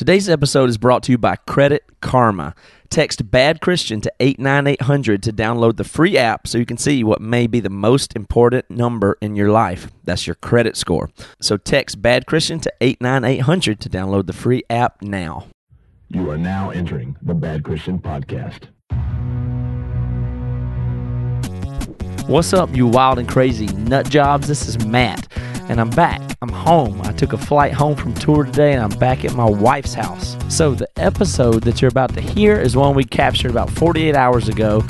Today's episode is brought to you by Credit Karma. Text Bad Christian to 89800 to download the free app so you can see what may be the most important number in your life. That's your credit score. So text Bad Christian to 89800 to download the free app now. You are now entering the Bad Christian Podcast. What's up, you wild and crazy nut jobs? This is Matt, and I'm back. I'm home. I took a flight home from tour today, and I'm back at my wife's house. So, the episode that you're about to hear is one we captured about 48 hours ago.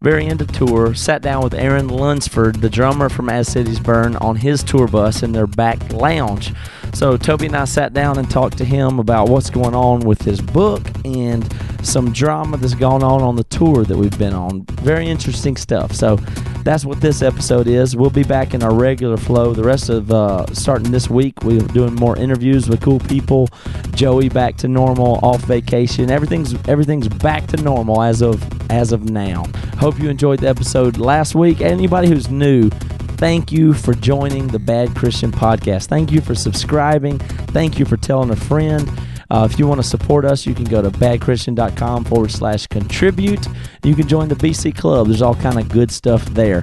Very end of tour. Sat down with Aaron Lunsford, the drummer from As Cities Burn, on his tour bus in their back lounge. So Toby and I sat down and talked to him about what's going on with his book and some drama that's gone on on the tour that we've been on. Very interesting stuff. So that's what this episode is. We'll be back in our regular flow. The rest of uh, starting this week, we're doing more interviews with cool people. Joey back to normal, off vacation. Everything's everything's back to normal as of as of now. Hope you enjoyed the episode last week. Anybody who's new, thank you for joining the Bad Christian Podcast. Thank you for subscribing. Thank you for telling a friend. Uh, if you want to support us, you can go to badchristian.com forward slash contribute. You can join the BC Club. There's all kind of good stuff there.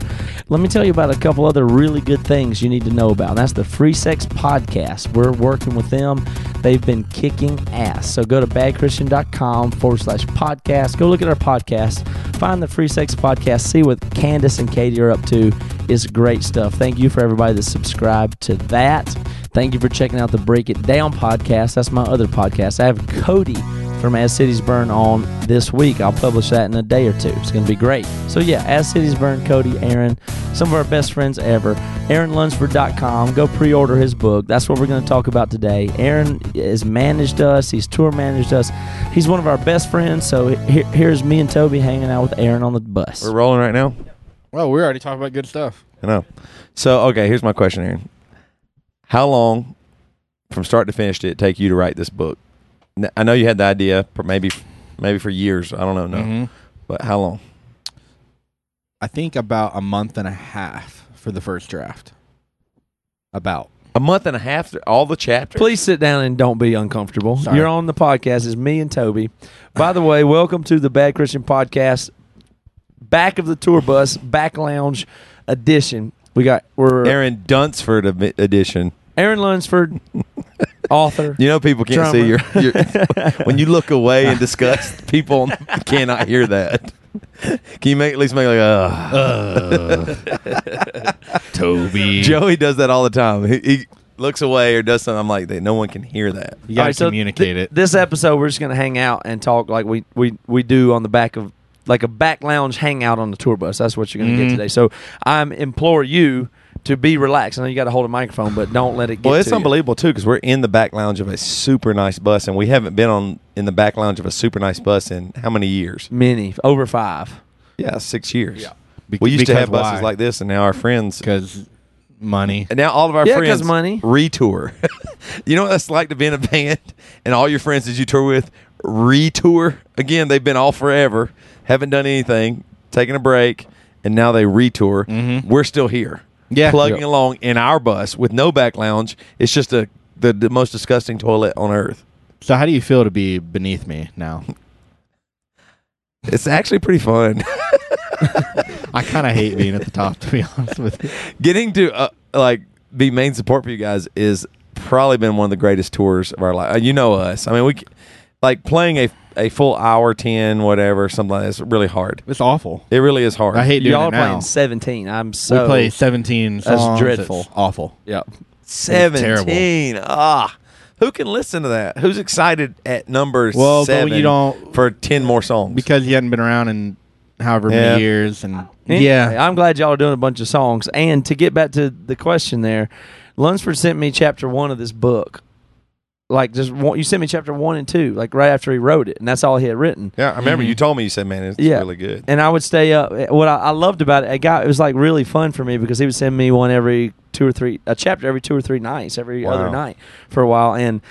Let me tell you about a couple other really good things you need to know about. That's the Free Sex Podcast. We're working with them. They've been kicking ass. So go to badchristian.com forward slash podcast. Go look at our podcast. Find the Free Sex Podcast. See what Candace and Katie are up to. It's great stuff. Thank you for everybody that subscribed to that. Thank you for checking out the Break It Down podcast. That's my other podcast. I have Cody from As Cities Burn on this week. I'll publish that in a day or two. It's going to be great. So, yeah, As Cities Burn, Cody, Aaron, some of our best friends ever. AaronLunsford.com. Go pre order his book. That's what we're going to talk about today. Aaron has managed us, he's tour managed us. He's one of our best friends. So, here, here's me and Toby hanging out with Aaron on the bus. We're rolling right now. Well, we're already talked about good stuff. I know. So, okay, here's my question, Aaron. How long, from start to finish, did it take you to write this book? N- I know you had the idea, for maybe, maybe for years. I don't know, no, Mhm. but how long? I think about a month and a half for the first draft. About. A month and a half. th- All the chapters. Please sit down and don't be uncomfortable. Sorry. You're on the podcast. It's me and Toby. By the way, welcome to the Bad Christian Podcast. Back of the tour bus, back lounge edition. We got we're Aaron Dunsford edition. Aaron Lunsford, author. You know, people can't see your, your. when you look away in disgust, people cannot hear that. Can you make at least make like uh, Toby. Joey does that all the time. He, he looks away or does something. I'm like, no one can hear that. You gotta All right, so communicate th- it. This episode, we're just gonna hang out and talk like we we we do on the back of like a back lounge hangout on the tour bus. That's what you're gonna Mhm. get today. So I implore you to be relaxed. I know you got to hold a microphone, but don't let it get. Well, it's to you. unbelievable too because we're in the back lounge of a super nice bus, and we haven't been on in the back lounge of a super nice bus in how many years? Many over five. Yeah, six years. Yeah. Be- we used to have buses why? like this, and now our friends, because money. and now all of our Yeah, 'cause friends money. retour. you know what it's like to be in a band, and all your friends that you tour with retour again. They've been all forever, haven't done anything, taking a break, and now they retour. Mhm. We're still here. Yeah. plugging Yep. along in our bus with no back lounge. It's just a the, the most disgusting toilet on earth. So how do you feel to be beneath me now? It's actually pretty fun. I kind of hate being at the top, to be honest with you. Getting to uh, like be main support for you guys is probably been one of the greatest tours of our life. Uh, You know us. I mean, we like playing a a full hour, ten, whatever, something like that. Is really hard. It's awful. It really is hard. I hate doing Y'all it are now. playing seventeen. I'm so we play 17 That's songs. dreadful. It's awful. Yeah. seventeen. Ah, who can listen to that? Who's excited at number Well, but seven you don't- for ten more songs? Because you hadn't been around in however Yeah. many years. And Anyway, yeah. I'm glad y'all are doing a bunch of songs. And to get back to the question there, Lunsford sent me chapter one of this book. Like just one, you sent me chapter one and two, like right after he wrote it, and that's all he had written. yeah, I remember Mhm. you told me you said, "Man, it's Yeah. really good." And I would stay up. What I, I loved about it, it got it was like really fun for me because he would send me one every two or three, a chapter every two or three nights, every other night for a while, and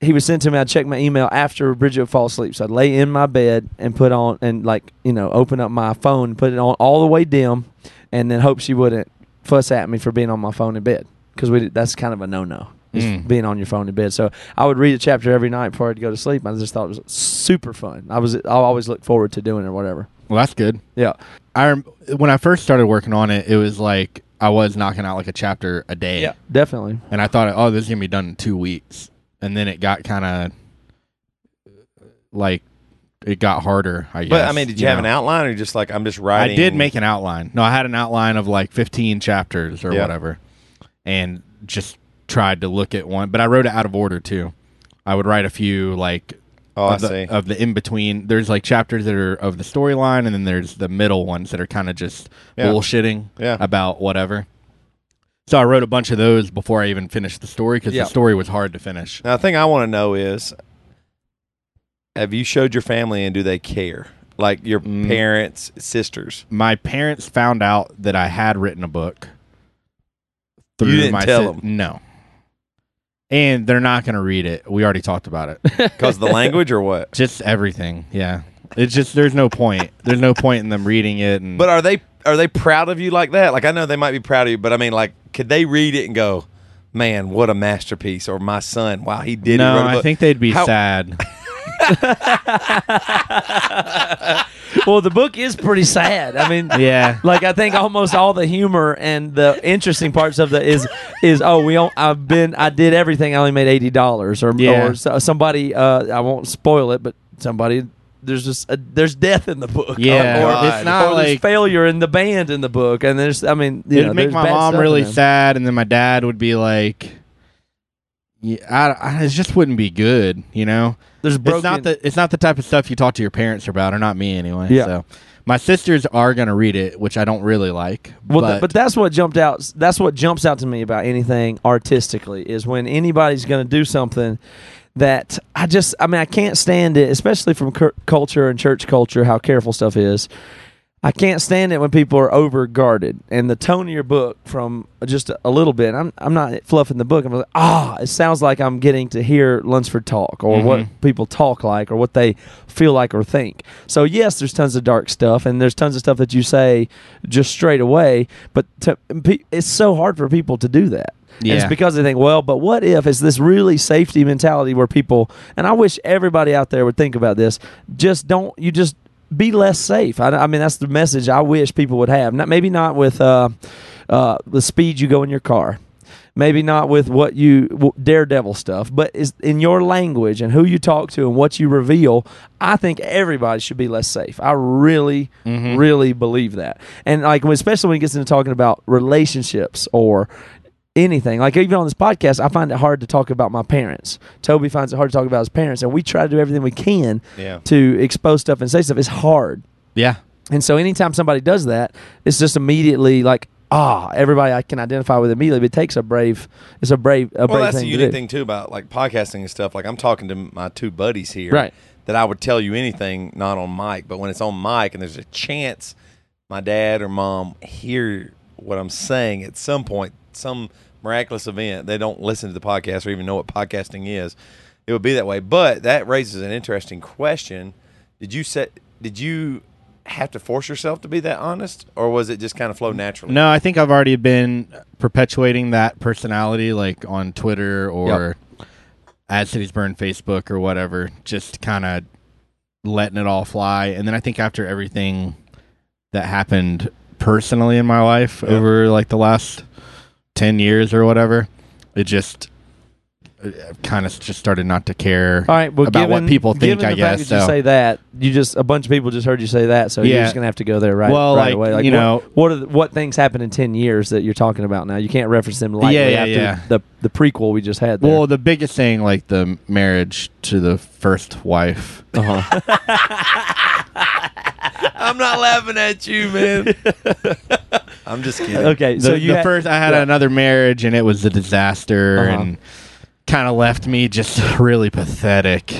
he would send to me. I'd check my email after Bridget would fall asleep, so I'd lay in my bed and put on and like you know open up my phone, and put it on all the way dim, and then hope she wouldn't fuss at me for being on my phone in bed because we that's kind of a no no. Is Mm. being on your phone in bed. So I would read a chapter every night before I'd go to sleep. I just thought it was super fun. I was I always look forward to doing it or whatever. Well, that's good. Yeah. I rem- when I first started working on it, it was like I was knocking out like a chapter a day. Yeah, definitely. And I thought, oh, this is gonna be done in two weeks. And then it got kind of like it got harder. I guess. But I mean, did you, have know? an outline or just like I'm just writing? I did make an outline. No, I had an outline of like 15 chapters or Yeah. whatever, and just tried to look at one. But I wrote it out of order too. I would write a few like Oh, of the, of the in between. There's like chapters that are of the storyline, and then there's the middle ones that are kind of just Yeah. bullshitting Yeah. about whatever. So I wrote a bunch of those before I even finished the story because Yeah. the story was hard to finish. Now, the thing I want to know is, have you showed your family and do they care? Like your Mm. parents, sisters. My parents found out that I had written a book. You didn't my tell si- them? No. And they're not going to read it. We already talked about it. Because the language or what? just everything. Yeah. It's just there's no point. There's no point in them reading it. And But are they are they proud of you like that? Like I know they might be proud of you, but I mean, like, could they read it and go, "Man, what a masterpiece!" Or "My son, wow, he did." no, he wrote a I book." think they'd be How- sad. well, the book is pretty sad. I mean, Yeah. like I think almost all the humor and the interesting parts of the is is oh we don't I've been I did everything I only made eighty dollars or Yeah. or so- somebody uh, I won't spoil it but somebody there's just a, there's death in the book Yeah, or, God. it's not or there's like failure in the band in the book and there's I mean you it'd know, make my mom really sad, and then my dad would be like, "Yeah, I, I, it just wouldn't be good," you know. There's broken It's not the it's not the type of stuff you talk to your parents about, or not me anyway. Yeah. So my sisters are gonna read it, which I don't really like. Well, but, th- but that's what jumped out. That's what jumps out to me about anything artistically is when anybody's going to do something that I just, I mean, I can't stand it, especially from cur- culture and church culture, how careful stuff is. I can't stand it when people are over guarded. And the tone of your book, from just a little bit, I'm I'm not fluffing the book. I'm like, ah, it sounds like I'm getting to hear Lunsford talk or Mhm. what people talk like or what they feel like or think. So yes, there's tons of dark stuff and there's tons of stuff that you say just straight away. But to, it's so hard for people to do that. Yeah. it's because they think, well, but what if it's this really safety mentality where people, and I wish everybody out there would think about this. Just don't, you just be less safe. I, I mean, that's the message I wish people would have. Not maybe not with uh, uh, the speed you go in your car. Maybe not with what you daredevil stuff, but is in your language and who you talk to and what you reveal. I think everybody should be less safe. I really, Mhm. really believe that. And like, especially when it gets into talking about relationships or anything. Like even on this podcast, I find it hard to talk about my parents. Toby finds it hard to talk about his parents, and we try to do everything we can Yeah. to expose stuff and say stuff. It's hard, yeah, and so anytime somebody does that, it's just immediately like. Ah, everybody I can identify with immediately. But it takes a brave. It's a brave. A Well, brave that's the unique to thing too about like podcasting and stuff. Like I'm talking to my two buddies here, Right. That I would tell you anything not on mic, but when it's on mic and there's a chance my dad or mom hear what I'm saying at some point, some miraculous event, they don't listen to the podcast or even know what podcasting is. It would be that way. But that raises an interesting question. Did you set? Did you have to force yourself to be that honest, or was it just kind of flow naturally? No, I think I've already been perpetuating that personality, like on Twitter or As Cities Burn Facebook or whatever, just kind of letting it all fly. And then I think after everything that happened personally in my life Yeah. over like the last 10 years or whatever, it just kind of just started not to care All right, well, about what people think, given I guess. That you so. say that you just a bunch of people just heard you say that, so you're just gonna have to go there right. Well, right like, away. you what, know- what are the, what things happened in ten years that you're talking about now? You can't reference them lightly Yeah, yeah, after yeah. the the prequel we just had. There. Well, the biggest thing, like the marriage to the first wife. uh-huh. I'm not laughing at you, man. I'm just kidding. okay, The, so you the had- first, I had yeah. another marriage, and it was a disaster, Uh-huh. and kind of left me just really pathetic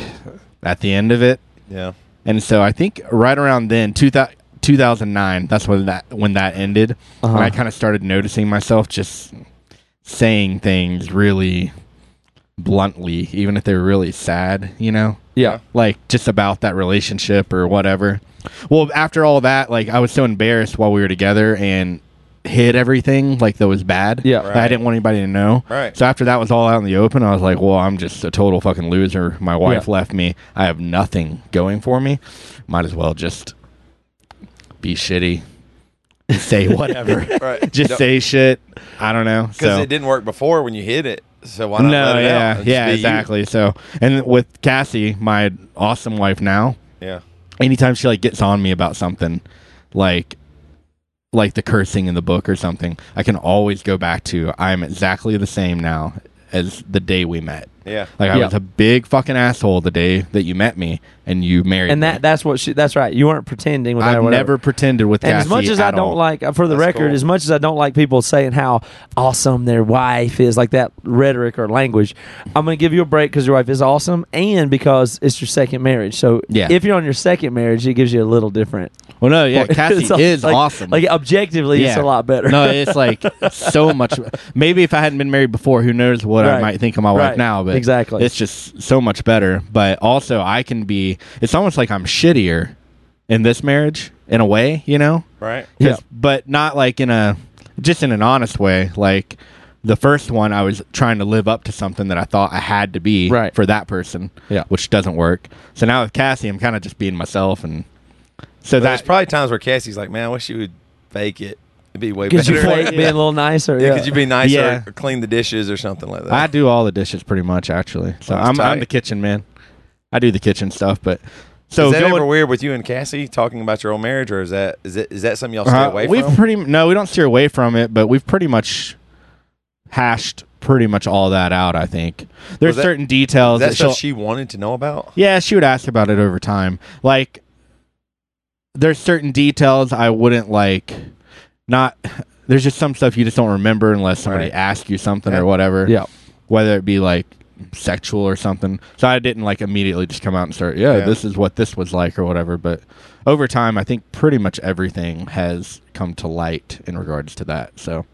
at the end of it. Yeah. And so I think right around then, 2000, 2009, that's when that when that ended. Uh-huh. And I kind of started noticing myself just saying things really bluntly, even if they were really sad, you know? Yeah. like just about that relationship or whatever. Well, after all that, like I was so embarrassed while we were together, and hid everything like that was bad. Yeah. That I didn't want anybody to know. Right. So after that was all out in the open, I was like, well, I'm just a total fucking loser. My wife Yeah. left me. I have nothing going for me. Might as well just be shitty. Say whatever. Right. just say shit. I don't know. because So it didn't work before when you hit it. So why not no, yeah, yeah, be you? exactly. So, and with Cassie, my awesome wife now, Yeah. anytime she like gets on me about something, like like the cursing in the book or something, I can always go back to I am exactly the same now as the day we met. Yeah. Like I Yeah. was a big fucking asshole the day that you met me and you married and me. that that's what she that's right. You weren't pretending with that or I've whatever. never pretended with And Cassie as much as I at don't all. like, for the That's record, cool. as much as I don't like people saying how awesome their wife is, like that rhetoric or language, I'm going to give you a break because your wife is awesome, and because it's your second marriage. So Yeah. if you're on your second marriage, it gives you a little different. Well, no, yeah, Cassie It's like- is like- awesome. Like objectively, it's a lot better. no, it's like so much. Maybe if I hadn't been married before, who knows what I Right. might think of my wife Right. now? But Exactly. it's just so much better. But also, I can be. It's almost like I'm shittier in this marriage in a way, you know. Right. Yeah. But not like in a just in an honest way. Like the first one, I was trying to live up to something that I thought I had to be Right. for that person. Yeah. Which doesn't work. So now with Cassie, I'm kind of just being myself and. So There's that probably times where Cassie's like, "Man, I wish you would fake it. It'd be way Could better." you fake being a little nicer? yeah, Yeah. could you be nicer Yeah. or clean the dishes or something like that? I do all the dishes pretty much actually. So That's I'm, I'm the kitchen man. I do the kitchen stuff, but so is that going, ever weird with you and Cassie talking about your old marriage, or is that is it is that something y'all stay uh, away we've from? pretty no, we don't steer away from it, but we've pretty much hashed pretty much all that out. I think there's that- certain details Is that that she'll, stuff she wanted to know about? yeah, she would ask about it over time. Like there's certain details I wouldn't like. Not there's just some stuff you just don't remember unless somebody Right. asks you something or whatever. Yeah. whether it be like sexual or something. So I didn't like immediately just come out and start, yeah, Yeah. this is what this was like or whatever. But over time, I think pretty much everything has come to light in regards to that. So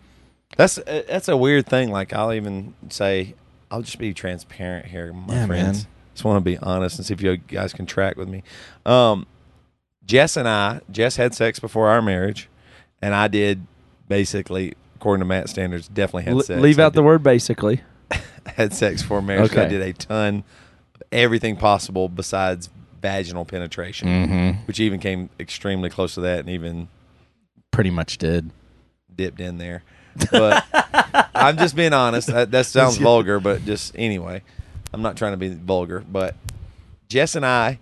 That's uh, that's a weird thing. Like I'll even say, I'll just be transparent here, my Yeah, friends. man. Just want to be honest and see if you guys can track with me. Um, Jess and I, Jess had sex before our marriage, and I did basically, according to Matt standards, definitely had Le- sex. leave I out the word basically. had sex before marriage. I did a ton, everything possible besides vaginal penetration, mm-hmm. which even came extremely close to that, and even pretty much did. dipped in there. But I'm just being honest. That, that sounds vulgar, but just anyway, I'm not trying to be vulgar. But Jess and I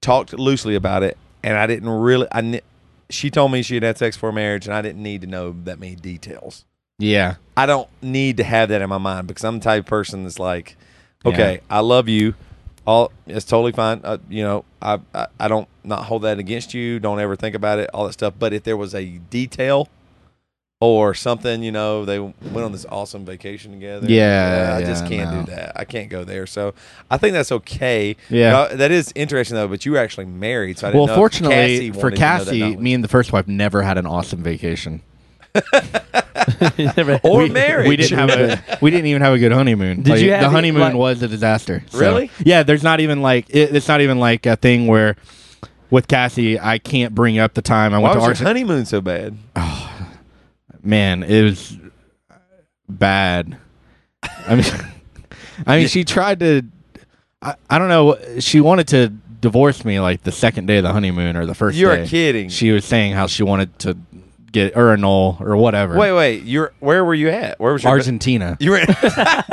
talked loosely about it, and I didn't really. I she told me she had had sex before marriage, and I didn't need to know that many details. Yeah. I don't need to have that in my mind because I'm the type of person that's like, okay, I love you. All it's totally fine. Uh, you know, I, I I don't not hold that against you. Don't ever think about it. All that stuff. But if there was a detail or something, you know, they went on this awesome vacation together. Yeah, I just yeah, can't no. do that. I can't go there. So I think that's okay. Yeah. Uh, that is interesting though. But you were actually married, so I didn't Well, know fortunately Cassie for wanted that Cassie, me and the first wife never had an awesome vacation. or we, marriage. We didn't have a. We didn't even have a good honeymoon. Did Like, you have the honeymoon like- was a disaster. So- Really? Yeah. There's not even like it, it's not even like a thing where with Cassie I can't bring up the time I Why went to was your Argentina. honeymoon so bad? Man, it was bad. I mean, I mean, she tried to. I, I don't know. She wanted to divorce me like the second day of the honeymoon or the 1st You're day. kidding. She was saying how she wanted to get or annul or whatever. Wait, wait. You're where were you at? Where was your Argentina. You were. so that's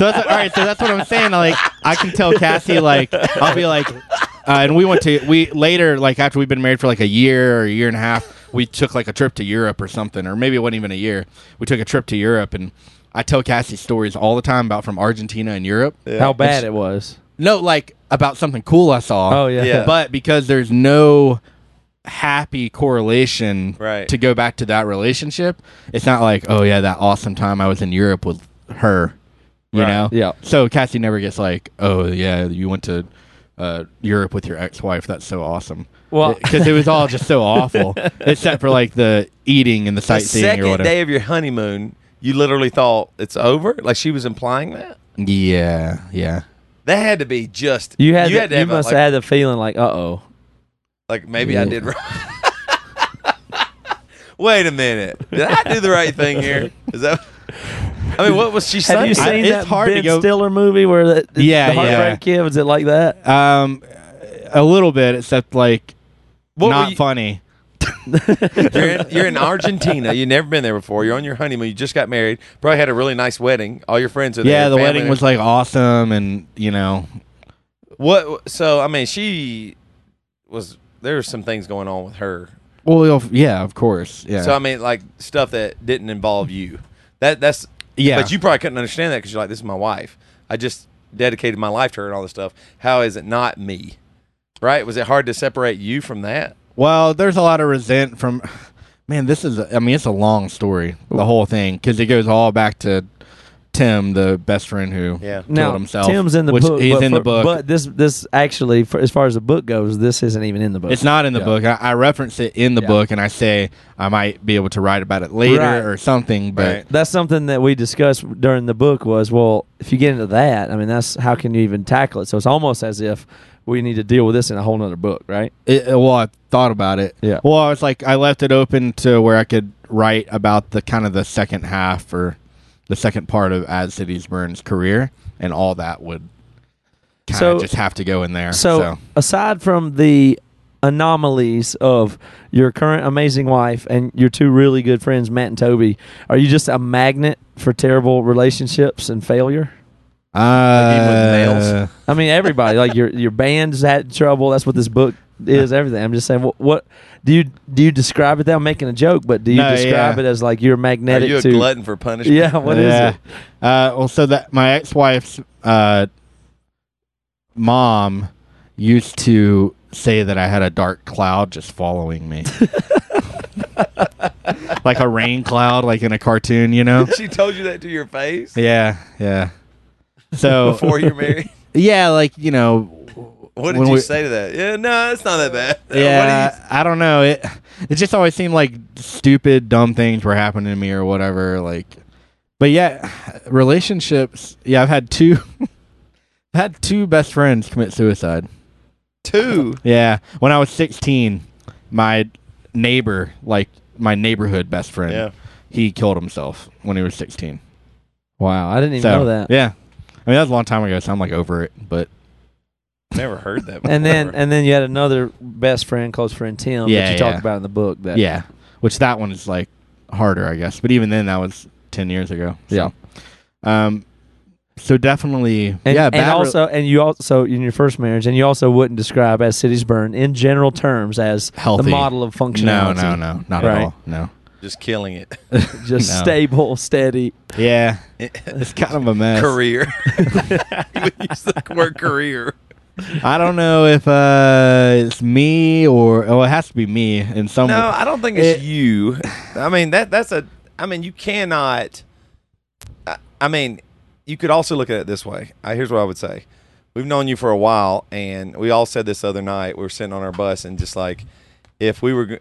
all right. So that's what I'm saying. Like I can tell Cassie, like I'll be like, uh, and we went to we later, like after we've been married for like a year or a year and a half, we took like a trip to Europe or something, or maybe it wasn't even a year. We took a trip to Europe, and I tell Cassie stories all the time about from Argentina and Europe. How bad it was. No, like about something cool I saw. Oh yeah. Yeah. But because there's no happy correlation Right. to go back to that relationship, it's not like, oh yeah, that awesome time I was in Europe with her. You Right. know? Yeah. So Cassie never gets like, oh yeah, you went to uh, Europe with your ex-wife. That's so awesome. Well- because it was all just so awful, except for like the eating and the the sightseeing or second whatever. day of your honeymoon, you literally thought it's over. Like she was implying that. yeah, yeah. That had to be just. You had, You the- had to you have a, must like, have had the feeling like, uh oh. Like maybe I did wrong. Wait a minute. Did I do the right thing here? Is that? I mean, what was she saying? Have you I- seen it's that hard to Ben go- Stiller movie where the, Yeah, the Heartbreak yeah. Kid was it like that? Um, a little bit, except like What were not you- funny. you're, in, you're in Argentina. You've never been there before. You're on your honeymoon. You just got married. Probably had a really nice wedding. All your friends are there. Yeah, the family wedding there. was like awesome, and you know, What? So I mean, she was. There were some things going on with her. well, you'll- yeah, of course, yeah, So I mean, like stuff that didn't involve you. That that's. yeah. But you probably couldn't understand that because you're like, this is my wife. I just dedicated my life to her and all this stuff. How is it not me? Right? Was it hard to separate you from that? Well, there's a lot of resent from. Man, this is. I mean, it's a long story, the whole thing, because it goes all back to Tim, the best friend who Yeah. killed Now himself. Tim's in the which book. He's but in the book. but this this actually, for, as far as the book goes, this isn't even in the book. It's not in the Yeah. book. I, I reference it in the Yeah. book, and I say I might be able to write about it later Right. or something. But Right. That's something that we discussed during the book. Was well, if you get into that, I mean, that's how can you even tackle it? So it's almost as if we need to deal with this in a whole nother book, right? it, uh, well, I thought about it. Yeah. Well, I was like, I left it open to where I could write about the kind of the second half or the second part of As Cities Burn's career, and all that would kind So- of just have to go in there. So, So, aside from the anomalies of your current amazing wife and your two really good friends, Matt and Toby, are you just a magnet for terrible relationships and failure? Uh, even with? I mean, everybody like your your band's had trouble. That's what this book is. Everything. I'm just saying. What, what do you do? You describe it? That I'm making a joke, but do you No, describe yeah. it as like you're Are magnetic you a to? glutton for punishment? Yeah. What is yeah. it? Uh, well, so that my ex-wife's uh, mom used to say that I had a dark cloud just following me, like a rain cloud, like in a cartoon, you know? She told you that to your face Yeah, yeah. So before you're married. yeah, like you know, What did you we- say to that? Yeah, no, it's not that bad. yeah. I don't know. It it just always seemed like stupid, dumb things were happening to me or whatever. Like, but yeah, relationships. Yeah, I've had two. had two best friends commit suicide. What do you? Two. Yeah, when I was 16, my neighbor, like my neighborhood best friend, Yeah. he killed himself when he was 16. Wow, I didn't even so know that. yeah, I mean that was a long time ago, so I'm like over it. But Never heard that. Before. And then and then you had another best friend, close friend Tim, Yeah, that you talked yeah. about in the book. That yeah, which that one is like harder, I guess. But even then, that was 10 years ago. So. Um. So definitely, And, yeah. and bad re- also, and you also in your first marriage, and you also wouldn't describe as cities burn in general terms as Healthy. the model of no, functionality. no, no, no, not Right. at all. No. Just killing it. just No. stable, steady. Yeah, it's kind of a mess. career. you use the word career. I don't know if uh it's me or oh, it has to be me in some. No, I don't think it's It- you. I mean that that's a. I mean you cannot. I, I mean, you could also look at it this way. I, here's what I would say. We've known you for a while, and we all said this other night. We were sitting on our bus, and just like, if we were, g-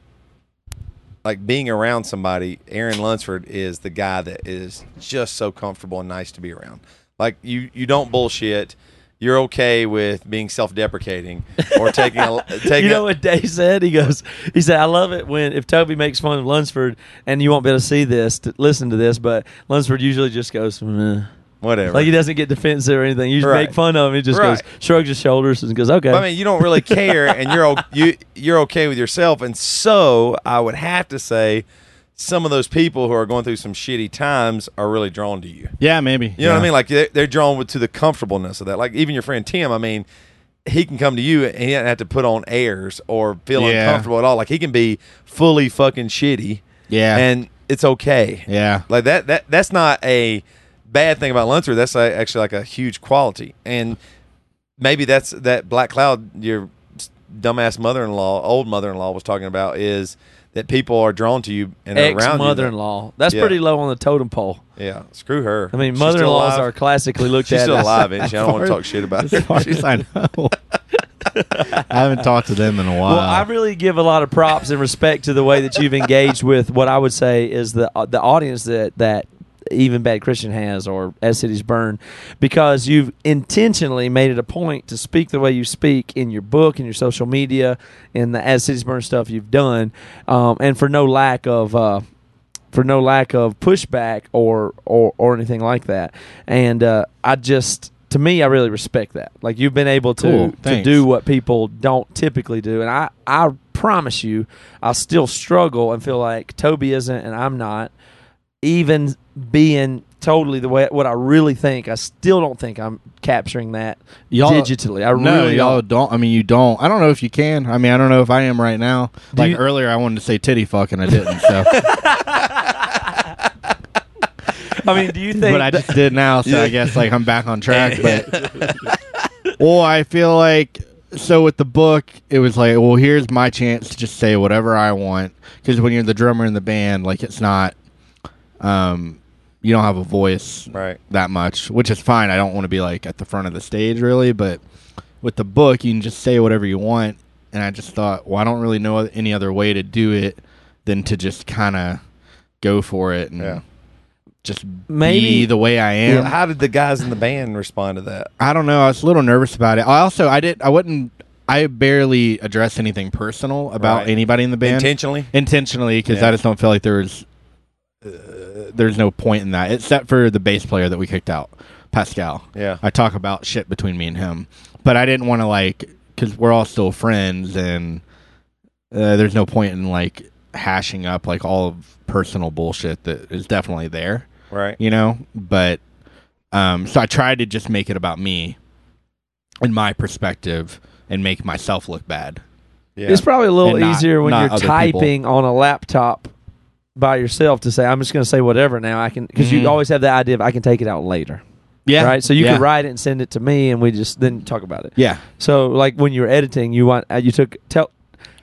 like being around somebody, Aaron Lunsford is the guy that is just so comfortable and nice to be around. Like you, you don't bullshit. You're okay with being self-deprecating or taking a taking. you know a- what Dave said? He goes, he said, I love it when if Toby makes fun of Lunsford, and you won't be able to see this, to listen to this, but Lunsford usually just goes, Meh. Whatever. like he doesn't get defensive or anything. You just Right. make fun of him. He just Right. goes, shrugs his shoulders and goes, okay. But, I mean, you don't really care, and you're o- you you're okay with yourself, and so I would have to say, some of those people who are going through some shitty times are really drawn to you. Yeah, maybe. You know what I mean? Like they're, they're drawn with, to the comfortableness of that. Like even your friend Tim, I mean, he can come to you and he doesn't have to put on airs or feel Yeah. uncomfortable at all. Like he can be fully fucking shitty, Yeah. and it's okay. yeah. Like that that that's not a bad thing about Lunsford. That's actually like a huge quality. And maybe that's that black cloud your dumbass mother-in-law, old mother-in-law was talking about is that people are drawn to you and Ex around mother in law. That's Yeah. pretty low on the totem pole. Yeah, screw her. I mean, She's mother in laws are classically looked She's at still alive, isn't she? I don't want to talk shit about her. as I know. I haven't talked to them in a while. Well, I really give a lot of props and respect to the way that you've engaged with what I would say is the uh, the audience that that even Bad Christian has or As Cities Burn, because you've intentionally made it a point to speak the way you speak in your book, in your social media, in the As Cities Burn stuff you've done, um, and for no lack of. Uh, for no lack of pushback or or, or anything like that, and uh, I just to me I really respect that. Like you've been able to Cool. to do what people don't typically do, and I I promise you I still struggle and feel like Toby isn't and I'm not even being totally the way what I really think. I still don't think I'm capturing that Y'all- digitally. I no, really y'all don't. don't. I mean, you don't. I don't know if you can. I mean, I don't know if I am right now. Do like you- earlier, I wanted to say titty fuck and I didn't. So, I mean, do you think? but I just did now. So I guess like I'm back on track. But well, I feel like so with the book, it was like, well, here's my chance to just say whatever I want. Because when you're the drummer in the band, like it's not, um, you don't have a voice Right. that much, which is fine. I don't want to be like at the front of the stage really, but with the book, you can just say whatever you want. And I just thought, well, I don't really know any other way to do it than to just kind of go for it and Yeah. just Maybe- be the way I am. How did the guys in the band respond to that? I don't know. I was a little nervous about it. I also I didn't. I wouldn't I barely address anything personal about Right. anybody in the band Intentionally? intentionally because Yeah. I just don't feel like there was uh, there's no point in that except for the bass player that we kicked out, Pascal. Yeah. I talk about shit between me and him, but I didn't want to like because we're all still friends and uh, there's no point in like hashing up like all of personal bullshit that is definitely there Right. you know but um so i tried to just make it about me and my perspective and make myself look bad Yeah. It's probably a little not- easier when you're other typing on a laptop by yourself to say, "I'm just going to say whatever now." I can because Mhm. you always have the idea of I can take it out later, yeah right? So you yeah. can write it and send it to me, and we just then talk about it. yeah So like when you were editing, you want uh, you took tell.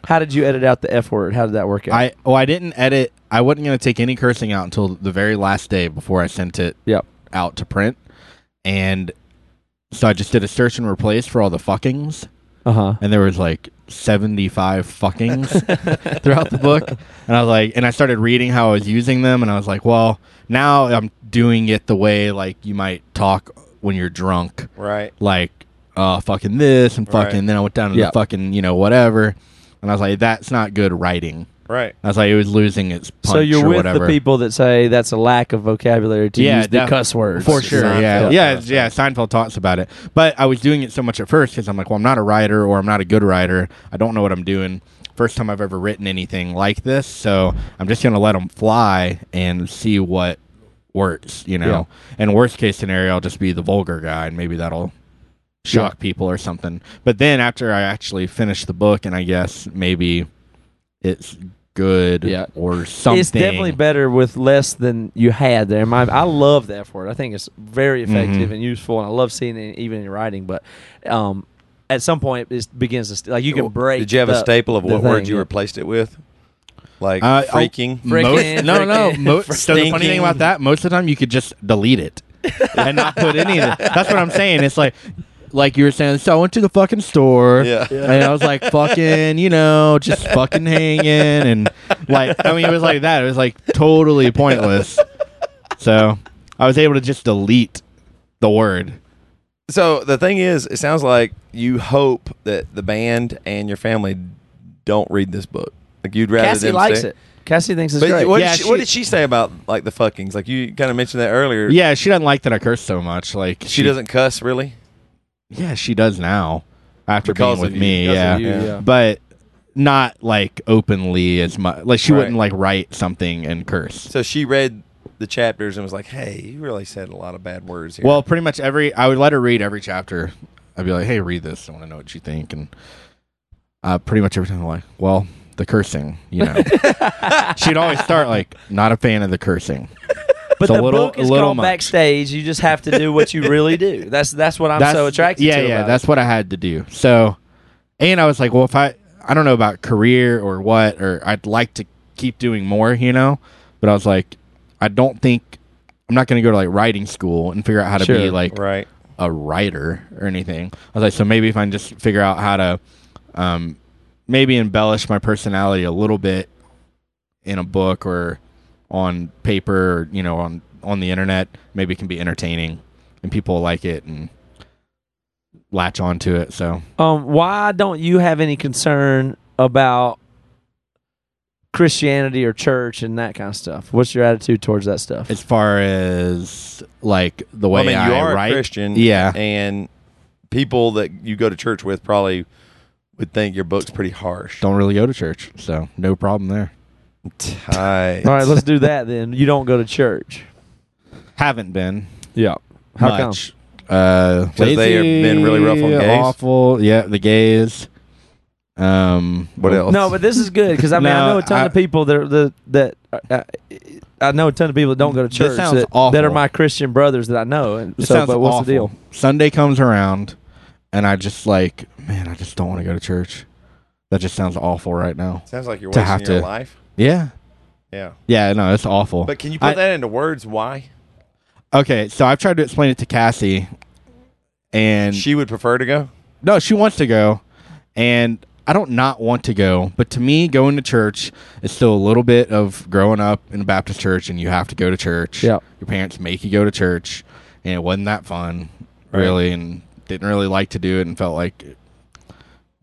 How did you edit out the f word? How did that work out? i oh i didn't edit i wasn't going to take any cursing out until the very last day before i sent it Yep. out to print and so i just did a search and replace for all the fuckings Uh huh. and there was like 75 fuckings throughout the book and i was like and i started reading how i was using them and i was like well now i'm doing it the way like you might talk when you're drunk right. like uh fucking this and fucking Right. then i went down to Yeah. the fucking you know whatever and i was like that's not good writing Right. i was like it was losing its punch So you're or with whatever the people that say that's a lack of vocabulary to Yeah, use the def- cuss words for sure. Seinfeld Yeah, yeah, about yeah. Seinfeld talks about it, but I was doing it so much at first because I'm like, well, I'm not a writer or I'm not a good writer. I don't know what I'm doing. First time I've ever written anything like this, so I'm just gonna let them fly and see what works. You know, and worst case scenario, I'll just be the vulgar guy, and maybe that'll shock people or something. But then after I actually finish the book, and I guess maybe it's good Yeah. or something. It's definitely better with less than you had there. My, I love the F word. I think it's very effective Mhm. and useful, and I love seeing it even in writing. But um, at some point, it begins to st- like you can break. Did you have a staple of what words thing, you yeah. replaced it with? Like Uh, oh, freaking? Freaking, Most, no, no. freaking, Mo- so the funny thing about that, most of the time you could just delete it and not put any of it. That's what I'm saying. It's like, like you were saying. So I went to the fucking store, Yeah. and I was like, fucking, you know, just fucking hanging, and like, I mean, it was like that. It was like totally pointless. So I was able to just delete the word. So the thing is, it sounds like you hope that the band and your family don't read this book. Like you'd rather Cassie them likes stay- it. Cassie thinks it's But great. what, Yeah, did she, what did she say about like the fuckings? Like you kind of mentioned that earlier. Yeah, she doesn't like that I curse so much. Like she doesn't cuss really. Yeah, she does now after Because being with of you. me. Because yeah. of you, Yeah. yeah. but not like openly as much. Like she Right. wouldn't like write something and curse. So she read the chapters and was like, "Hey, you really said a lot of bad words here." Well, pretty much every I would let her read every chapter. I'd be like, "Hey, read this. I want to know what you think." And uh, pretty much every time, I'm like, "Well, the cursing, you know." She'd always start like, "Not a fan of the cursing." But It's the little- book is little called much. backstage. You just have to do what you really do. That's that's what I'm so attracted yeah, to. yeah, about that's what I had to do. So, and I was like, well, if I, I don't know about career or what, or I'd like to keep doing more, you know, but I was like, I don't think I'm not going to go to like writing school and figure out how to be like right. a writer or anything. I was like, so maybe if I can just figure out how to, um, maybe embellish my personality a little bit in a book or on paper or you know on on the internet maybe can be entertaining and people like it and latch onto it. So Um, why don't you have any concern about Christianity or church and that kind of stuff? What's your attitude towards that stuff? as far as like the Well, way I mean, you I are write, a Christian, Yeah. and people that you go to church with probably would think your book's pretty harsh. don't really go to church, so no problem there. Tight. All right, let's do that then. You don't go to church. Haven't been Yeah. How much. Uh, 'Cause they have been really rough on lazy, gays? Awful. Yeah, the gays. Um, What else? No, but this is good because I mean I know a ton I- of people that are the that uh, I know a ton of people that don't go to This church sounds that, awful. that are my Christian brothers that I know. And It so, sounds but what's awful. the deal? Sunday comes around, and I just like, man, I just don't want to go to church. That just sounds awful right now. Sounds like you're To wasting have your to- life. Yeah, Yeah. yeah, no, it's awful. But can you put I- that into words? Why? okay, so I've tried to explain it to Cassie, and she would prefer to go. no, she wants to go, and I don't not want to go. But to me, going to church is still a little bit of growing up in a Baptist church, and you have to go to church. Yeah. your parents make you go to church, and it wasn't that fun, Right. really, and didn't really like to do it, and felt like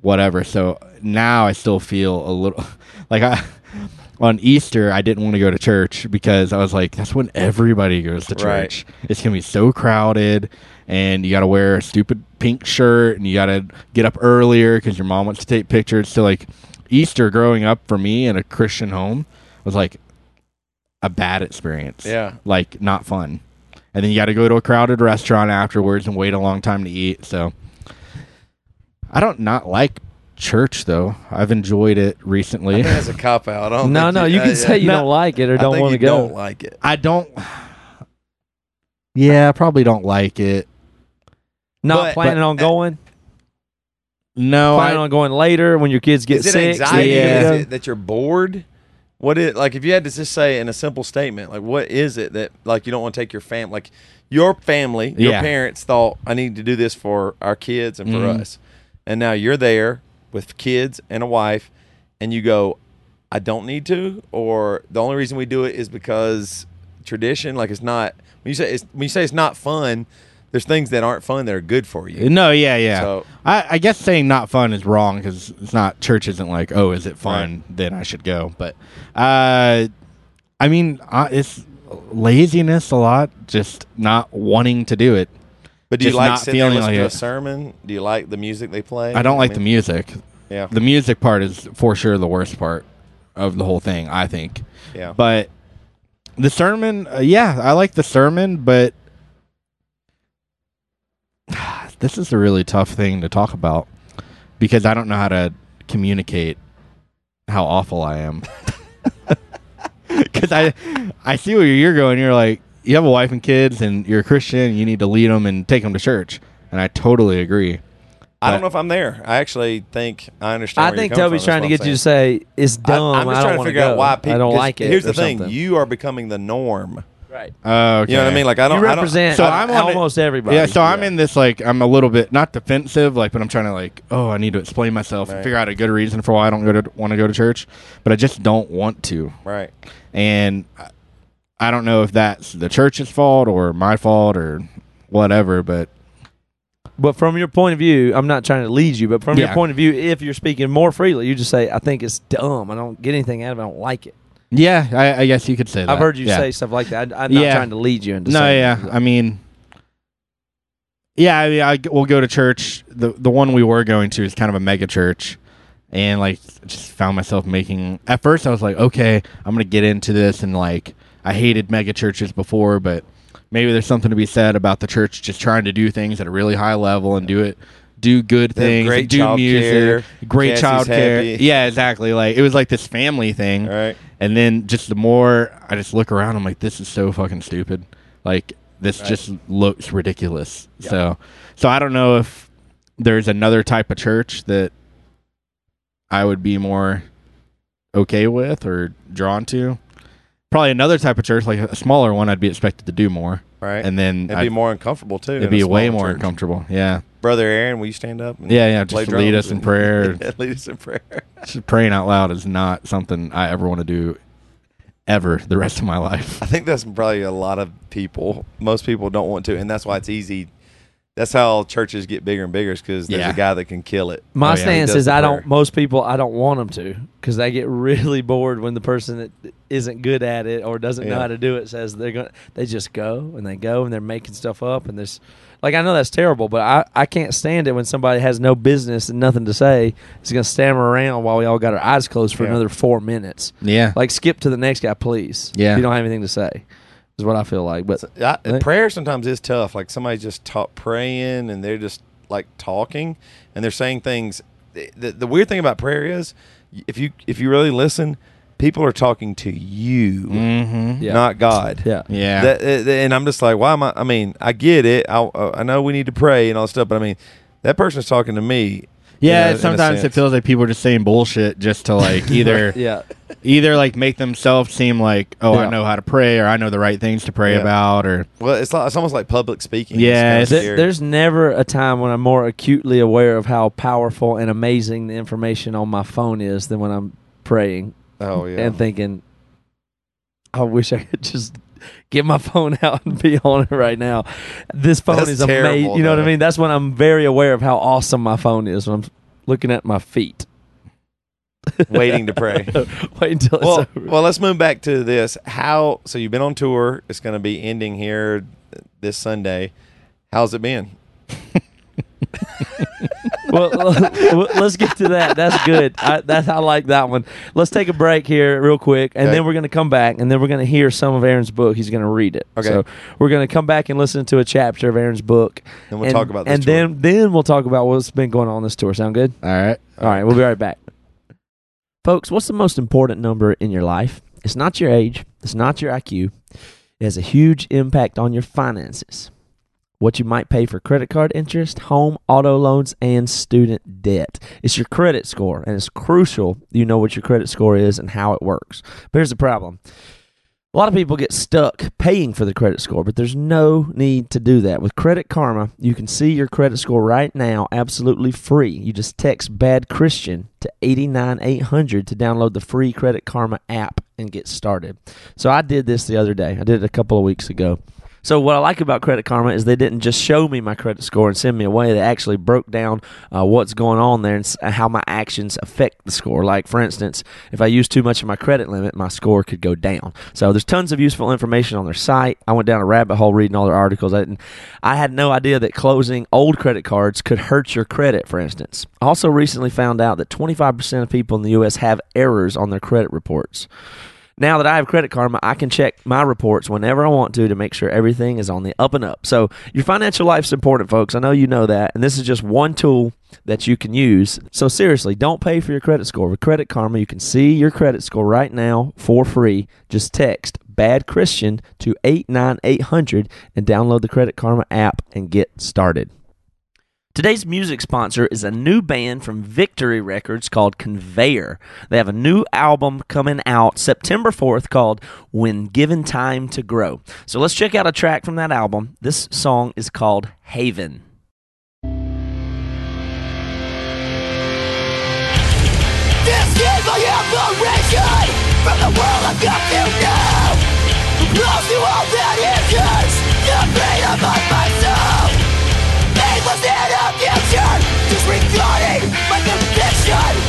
whatever. So now I still feel a little like I. On Easter, I didn't want to go to church because I was like, that's when everybody goes to Right. church. It's going to be so crowded, and you got to wear a stupid pink shirt, and you got to get up earlier because your mom wants to take pictures. So, like, Easter growing up for me in a Christian home was like a bad experience. Yeah. Like, not fun. And then you got to go to a crowded restaurant afterwards and wait a long time to eat. So, I don't not like church though. I've enjoyed it I recently. think that's a cop out. I don't No, think no, you uh, can yeah. say you No, don't like it or I don't think want to you go. Don't like it. I don't. Yeah, I probably don't like it. Not But- planning but- on going. No, planning I, on going later when your kids get Is it sick. anxiety? Yeah. Is it that you're bored? What is like if you had to just say in a simple statement, like what is it that like you don't want to take your fam like your family, your Yeah. parents thought I need to do this for our kids and for Mhm. us. And now you're there with kids and a wife and you go, I don't need to, or the only reason we do it is because tradition, like it's not when you say it's when you say it's not fun, there's things that aren't fun that are good for you. no, yeah, yeah. So- I, I guess saying not fun is wrong because it's not. Church isn't like, oh, is it fun? Then I should go. But, uh, I mean, uh, it's laziness a lot. Just not wanting to do it. But do you like sitting there listening like to a it. sermon? Do you like the music they play? I don't like the mean, music. Yeah. The music part is for sure the worst part of the whole thing. I think. Yeah. But the sermon, uh, yeah, I like the sermon, but this is a really tough thing to talk about because I don't know how to communicate how awful I am. Because I, I see where you're going. You're like, you have a wife and kids, and you're a Christian. You need to lead them and take them to church, and I totally agree. I don't know if I'm there. I actually think I understand. I where you're think coming Toby's from. trying to That's get you to say it's dumb. saying. I, am just I don't trying to want figure go. out why people. I don't like it. Here's the thing: something. you are becoming the norm. right. Oh, okay. You know what I mean? Like I don't. You I don't- represent So I'm on it- almost everybody. Yeah, so I'm in this like I'm a little bit not defensive, like, but I'm trying to like, oh, I need to explain myself and figure out a good reason for why I don't go to want to go to church, but I just don't want to, right. and uh, I- don't know if that's the church's fault or my fault or whatever, but But from your point of view, I'm not trying to lead you, but from your point of view, if you're speaking more freely, you just say, I think it's dumb. I don't get anything out of it. I don't like it. yeah, I, I guess you could say that. I've heard you Yeah. say stuff like that. I, I'm not Yeah. trying to lead you into No, yeah. I mean, yeah, I mean, I we'll go to church. the The one we were going to is kind of a mega church, and like just found myself making. At first, I was like, okay, I'm gonna get into this, and like I hated mega churches before, but maybe there's something to be said about the church just trying to do things at a really high level and do it. Do good things, great do music, care. great Cassie's child care. happy. Yeah, exactly. Like it was like this family thing, right. and then just the more I just look around, I'm like, this is so fucking stupid. Like this Right. just looks ridiculous. So, so I don't know if there's another type of church that I would be more okay with or drawn to. Probably another type of church, like a smaller one, I'd be expected to do more, Right. and then it'd I'd- be more uncomfortable too. it'd be way more church. uncomfortable. Yeah, Brother Aaron, will you stand up? And yeah, yeah. Just lead us in prayer. Yeah, lead us in prayer. Just praying out loud is not something I ever want to do ever the rest of my life. I think that's probably a lot of people. Most people don't want to, and that's why it's easy. That's how churches get bigger and bigger, is because there's Yeah. a guy that can kill it. My Oh, yeah, stance does is I prayer. don't. Most people I don't want them to because they get really bored when the person that isn't good at it or doesn't know how to do it says they're going. to They just go and they go and they're making stuff up and there's like I know that's terrible, but I I can't stand it when somebody has no business and nothing to say is going to stammer around while we all got our eyes closed for Yeah. another four minutes. Yeah. Like skip to the next guy, please. Yeah. if you don't have anything to say. Is what I feel like, but I, Right. prayer sometimes is tough. Like somebody just talk, praying and they're just like talking and they're saying things. The, the, the weird thing about prayer is, if you if you really listen, people are talking to you, Mm-hmm. Yeah. not God. yeah, Yeah. That, and I'm just like, why am I? I mean, I get it. I, uh, I know we need to pray and all that stuff, but I mean, that person's talking to me. You yeah, know, sometimes it feels like people are just saying bullshit just to like either yeah. either like make themselves seem like, oh, Yeah. I know how to pray or I know the right things to pray Yeah. about or Well, it's like, it's almost like public speaking. Yeah, It's Th- there's never a time when I'm more acutely aware of how powerful and amazing the information on my phone is than when I'm praying oh yeah. and thinking, I wish I could just get my phone out and be on it right now. This phone That's is amazing. You know what I mean? That's when I'm very aware of how awesome my phone is when I'm looking at my feet. waiting to pray. Wait until it's over. well, let's move back to this. How? So you've been on tour. It's going to be ending here this Sunday. How's it been? well, let's get to that. That's good. I, that's I like that one. Let's take a break here real quick, and Okay. then we're going to come back, and then we're going to hear some of Aaron's book. He's going to read it. Okay. So we're going to come back and listen to a chapter of Aaron's book, And we'll talk about this And tour. then then we'll talk about what's been going on this tour. Sound good? all right. All right, we'll be right back. Folks, what's the most important number in your life? It's not your age, it's not your IQ. It has a huge impact on your finances. What you might pay for credit card interest, home, auto loans, and student debt. It's your credit score, and it's crucial you know what your credit score is and how it works. But here's the problem a lot of people get stuck paying for the credit score, but there's no need to do that. With Credit Karma, you can see your credit score right now absolutely free. You just text Bad Christian to 89800 to download the free Credit Karma app and get started. So I did this the other day. I did it a couple of weeks ago. So what I like about Credit Karma is they didn't just show me my credit score and send me away. They actually broke down uh, what's going on there and how my actions affect the score. Like for instance, if I use too much of my credit limit, my score could go down. So there's tons of useful information on their site. I went down a rabbit hole reading all their articles. I didn't, I had no idea that closing old credit cards could hurt your credit. For instance, I also recently found out that 25% of people in the U.S. have errors on their credit reports. Now that I have Credit Karma, I can check my reports whenever I want to to make sure everything is on the up and up. So, your financial life's important, folks. I know you know that. And this is just one tool that you can use. So, seriously, don't pay for your credit score. With Credit Karma, you can see your credit score right now for free. Just text Bad Christian to 89800 and download the Credit Karma app and get started. Today's music sponsor is a new band from Victory Records called Conveyer. They have a new album coming out September 4th called When Given Time to Grow. So let's check out a track from that album. This song is called Haven. This is my from the world I've got to know. Close to all the freedom of. Disregarding my conviction.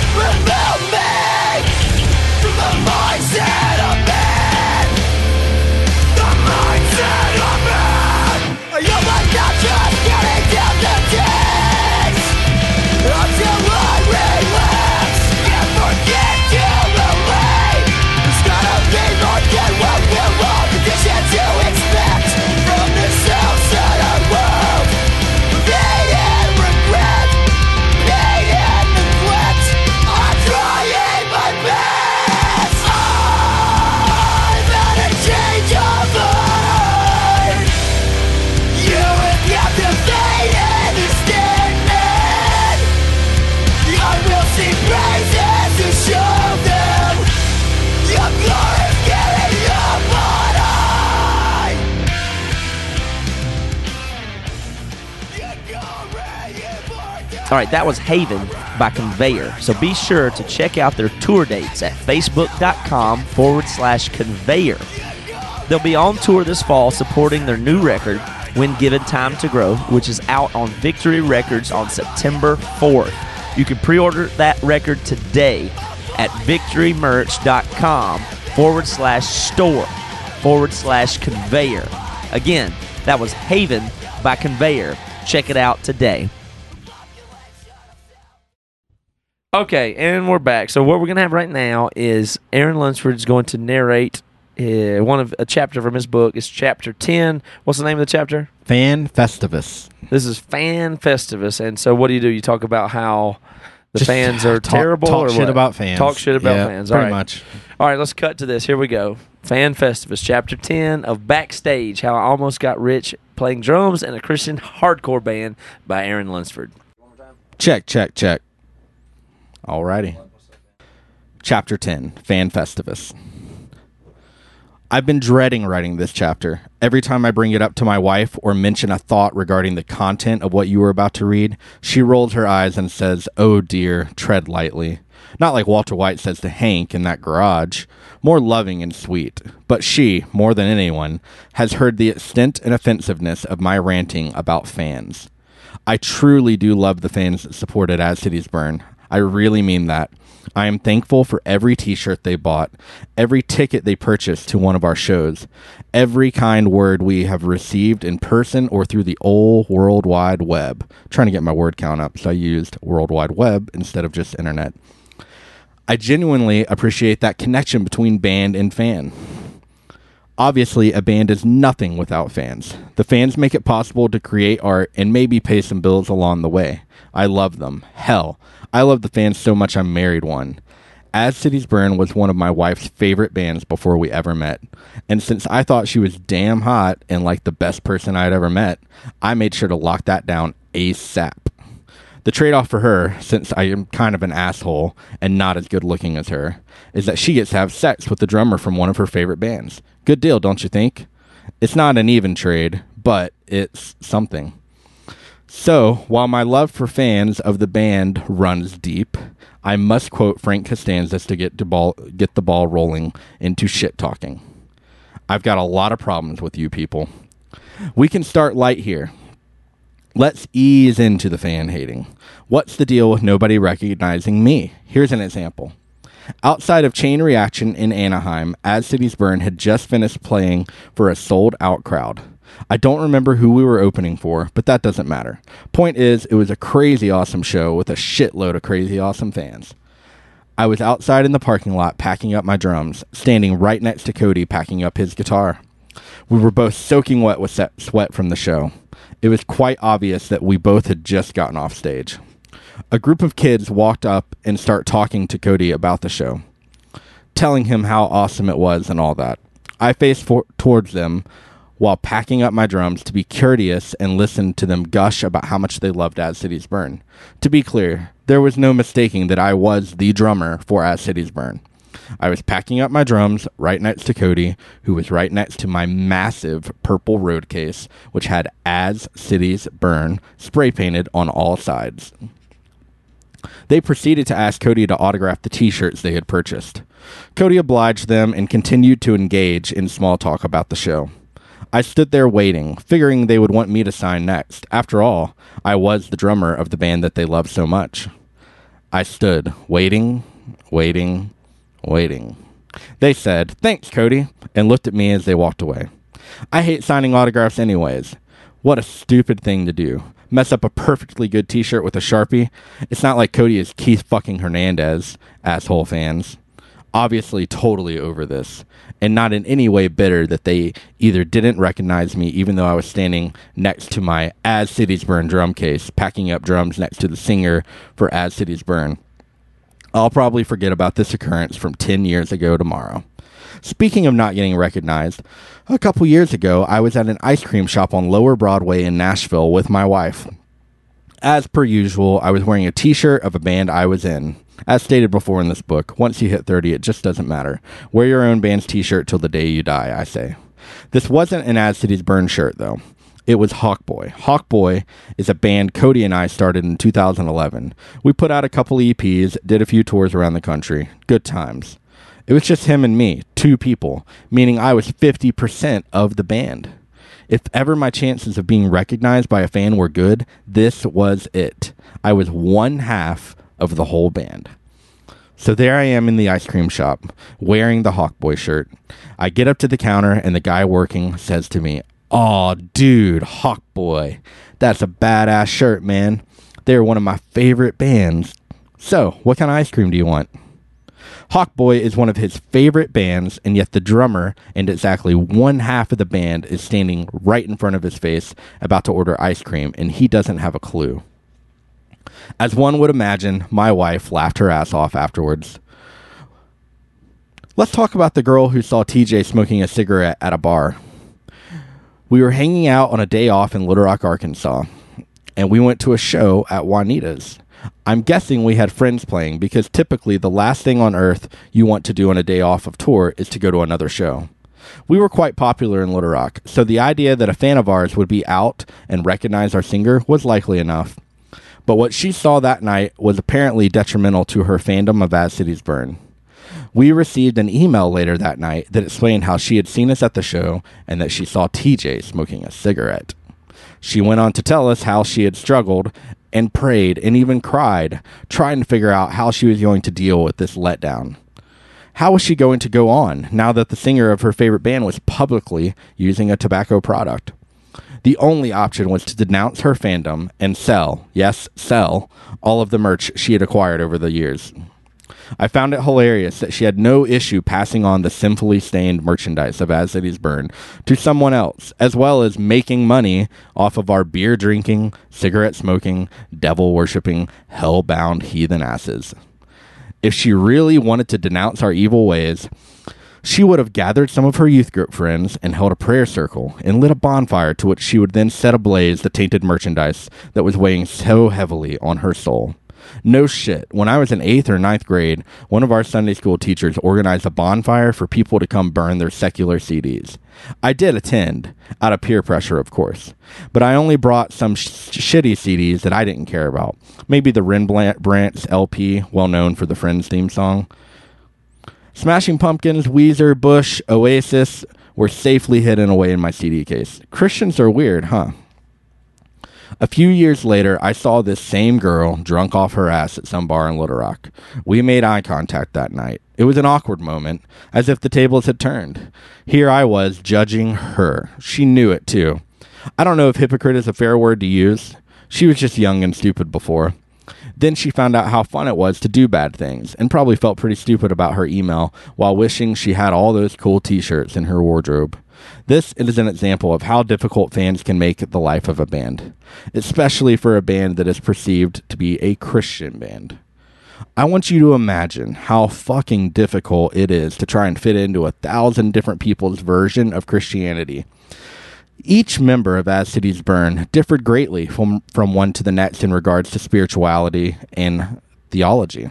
All right, that was Haven by Conveyer. So be sure to check out their tour dates at facebook.com forward slash conveyer. They'll be on tour this fall supporting their new record, When Given Time to Grow, which is out on Victory Records on September 4th. You can pre order that record today at victorymerch.com forward slash store forward slash conveyer. Again, that was Haven by Conveyer. Check it out today. Okay, and we're back. So what we're gonna have right now is Aaron Lunsford is going to narrate uh, one of a chapter from his book. It's chapter ten. What's the name of the chapter? Fan Festivus. This is Fan Festivus. And so, what do you do? You talk about how the Just fans are talk- terrible. talk or shit what? about fans. Talk shit about Yeah, fans. All pretty right. much. All right, let's cut to this. Here we go. Fan Festivus, chapter 10 of Backstage How I Almost Got Rich Playing Drums in a Christian Hardcore Band by Aaron Lunsford. Check, check, check. Alrighty. Chapter 10 Fan Festivus. I've been dreading writing this chapter. Every time I bring it up to my wife or mention a thought regarding the content of what you were about to read, she rolls her eyes and says, Oh dear, tread lightly. Not like Walter White says to Hank in that garage, more loving and sweet. But she, more than anyone, has heard the extent and offensiveness of my ranting about fans. I truly do love the fans that supported As Cities Burn. I really mean that. I am thankful for every t shirt they bought, every ticket they purchased to one of our shows, every kind word we have received in person or through the old World Wide Web. trying to get my word count up, so I used World Wide Web instead of just internet. I genuinely appreciate that connection between band and fan. Obviously, a band is nothing without fans. The fans make it possible to create art and maybe pay some bills along the way. I love them. Hell, I love the fans so much I married one. As Cities Burn was one of my wife's favorite bands before we ever met. And since I thought she was damn hot and like the best person I'd ever met, I made sure to lock that down ASAP. The trade off for her, since I am kind of an asshole and not as good looking as her, is that she gets to have sex with the drummer from one of her favorite bands. Good deal, don't you think? It's not an even trade, but it's something. So, while my love for fans of the band runs deep, I must quote Frank Costanza to get, to ball, get the ball rolling into shit talking. I've got a lot of problems with you people. We can start light here. Let's ease into the fan hating. What's the deal with nobody recognizing me? Here's an example. Outside of Chain Reaction in Anaheim, As Cities Burn had just finished playing for a sold out crowd. I don't remember who we were opening for, but that doesn't matter. Point is, it was a crazy awesome show with a shitload of crazy awesome fans. I was outside in the parking lot packing up my drums, standing right next to Cody packing up his guitar. We were both soaking wet with sweat from the show. It was quite obvious that we both had just gotten off stage. A group of kids walked up and start talking to Cody about the show, telling him how awesome it was and all that. I faced for- towards them while packing up my drums to be courteous and listen to them gush about how much they loved As Cities Burn. To be clear, there was no mistaking that I was the drummer for As Cities Burn. I was packing up my drums right next to Cody, who was right next to my massive purple road case, which had As Cities Burn spray painted on all sides. They proceeded to ask Cody to autograph the t shirts they had purchased. Cody obliged them and continued to engage in small talk about the show. I stood there waiting, figuring they would want me to sign next. After all, I was the drummer of the band that they loved so much. I stood, waiting, waiting, waiting. They said, Thanks, Cody, and looked at me as they walked away. I hate signing autographs, anyways. What a stupid thing to do. Mess up a perfectly good t shirt with a sharpie. It's not like Cody is Keith fucking Hernandez, asshole fans. Obviously, totally over this, and not in any way bitter that they either didn't recognize me, even though I was standing next to my As Cities Burn drum case, packing up drums next to the singer for As Cities Burn. I'll probably forget about this occurrence from 10 years ago tomorrow. Speaking of not getting recognized, a couple years ago, I was at an ice cream shop on Lower Broadway in Nashville with my wife. As per usual, I was wearing a t shirt of a band I was in. As stated before in this book, once you hit 30, it just doesn't matter. Wear your own band's t shirt till the day you die, I say. This wasn't an As Cities Burn shirt, though. It was Hawkboy. Hawkboy is a band Cody and I started in 2011. We put out a couple EPs, did a few tours around the country. Good times. It was just him and me, two people, meaning I was 50% of the band. If ever my chances of being recognized by a fan were good, this was it. I was one half of the whole band. So there I am in the ice cream shop, wearing the Hawkboy shirt. I get up to the counter, and the guy working says to me, Aw, dude, Hawkboy. That's a badass shirt, man. They're one of my favorite bands. So, what kind of ice cream do you want? Hawkboy is one of his favorite bands, and yet the drummer and exactly one half of the band is standing right in front of his face about to order ice cream, and he doesn't have a clue. As one would imagine, my wife laughed her ass off afterwards. Let's talk about the girl who saw TJ smoking a cigarette at a bar. We were hanging out on a day off in Little Rock, Arkansas, and we went to a show at Juanita's. I'm guessing we had friends playing because typically the last thing on earth you want to do on a day off of tour is to go to another show. We were quite popular in Little Rock, so the idea that a fan of ours would be out and recognize our singer was likely enough. But what she saw that night was apparently detrimental to her fandom of As Cities Burn. We received an email later that night that explained how she had seen us at the show and that she saw TJ smoking a cigarette. She went on to tell us how she had struggled and prayed and even cried, trying to figure out how she was going to deal with this letdown. How was she going to go on now that the singer of her favorite band was publicly using a tobacco product? The only option was to denounce her fandom and sell, yes, sell, all of the merch she had acquired over the years. I found it hilarious that she had no issue passing on the sinfully stained merchandise of As Cities Burn to someone else, as well as making money off of our beer drinking, cigarette smoking, devil worshipping, hell bound heathen asses. If she really wanted to denounce our evil ways, she would have gathered some of her youth group friends and held a prayer circle and lit a bonfire to which she would then set ablaze the tainted merchandise that was weighing so heavily on her soul. No shit. When I was in eighth or ninth grade, one of our Sunday school teachers organized a bonfire for people to come burn their secular CDs. I did attend, out of peer pressure, of course, but I only brought some sh- shitty CDs that I didn't care about. Maybe the Rembrandt LP, well known for the Friends theme song. Smashing Pumpkins, Weezer, Bush, Oasis were safely hidden away in my CD case. Christians are weird, huh? A few years later, I saw this same girl drunk off her ass at some bar in Little Rock. We made eye contact that night. It was an awkward moment, as if the tables had turned. Here I was judging her. She knew it too. I don't know if hypocrite is a fair word to use. She was just young and stupid before. Then she found out how fun it was to do bad things and probably felt pretty stupid about her email while wishing she had all those cool t shirts in her wardrobe. This is an example of how difficult fans can make the life of a band, especially for a band that is perceived to be a Christian band. I want you to imagine how fucking difficult it is to try and fit into a thousand different people's version of Christianity. Each member of As Cities Burn differed greatly from, from one to the next in regards to spirituality and theology.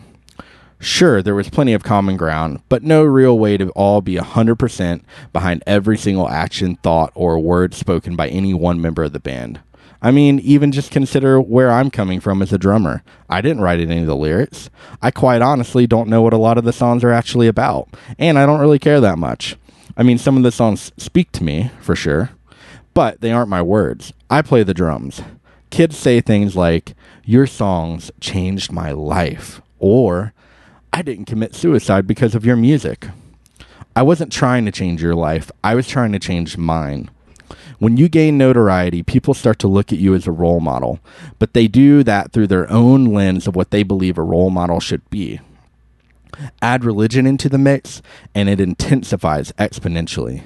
Sure, there was plenty of common ground, but no real way to all be 100% behind every single action, thought, or word spoken by any one member of the band. I mean, even just consider where I'm coming from as a drummer. I didn't write any of the lyrics. I quite honestly don't know what a lot of the songs are actually about, and I don't really care that much. I mean, some of the songs speak to me, for sure, but they aren't my words. I play the drums. Kids say things like, Your songs changed my life, or I didn't commit suicide because of your music. I wasn't trying to change your life, I was trying to change mine. When you gain notoriety, people start to look at you as a role model, but they do that through their own lens of what they believe a role model should be. Add religion into the mix, and it intensifies exponentially.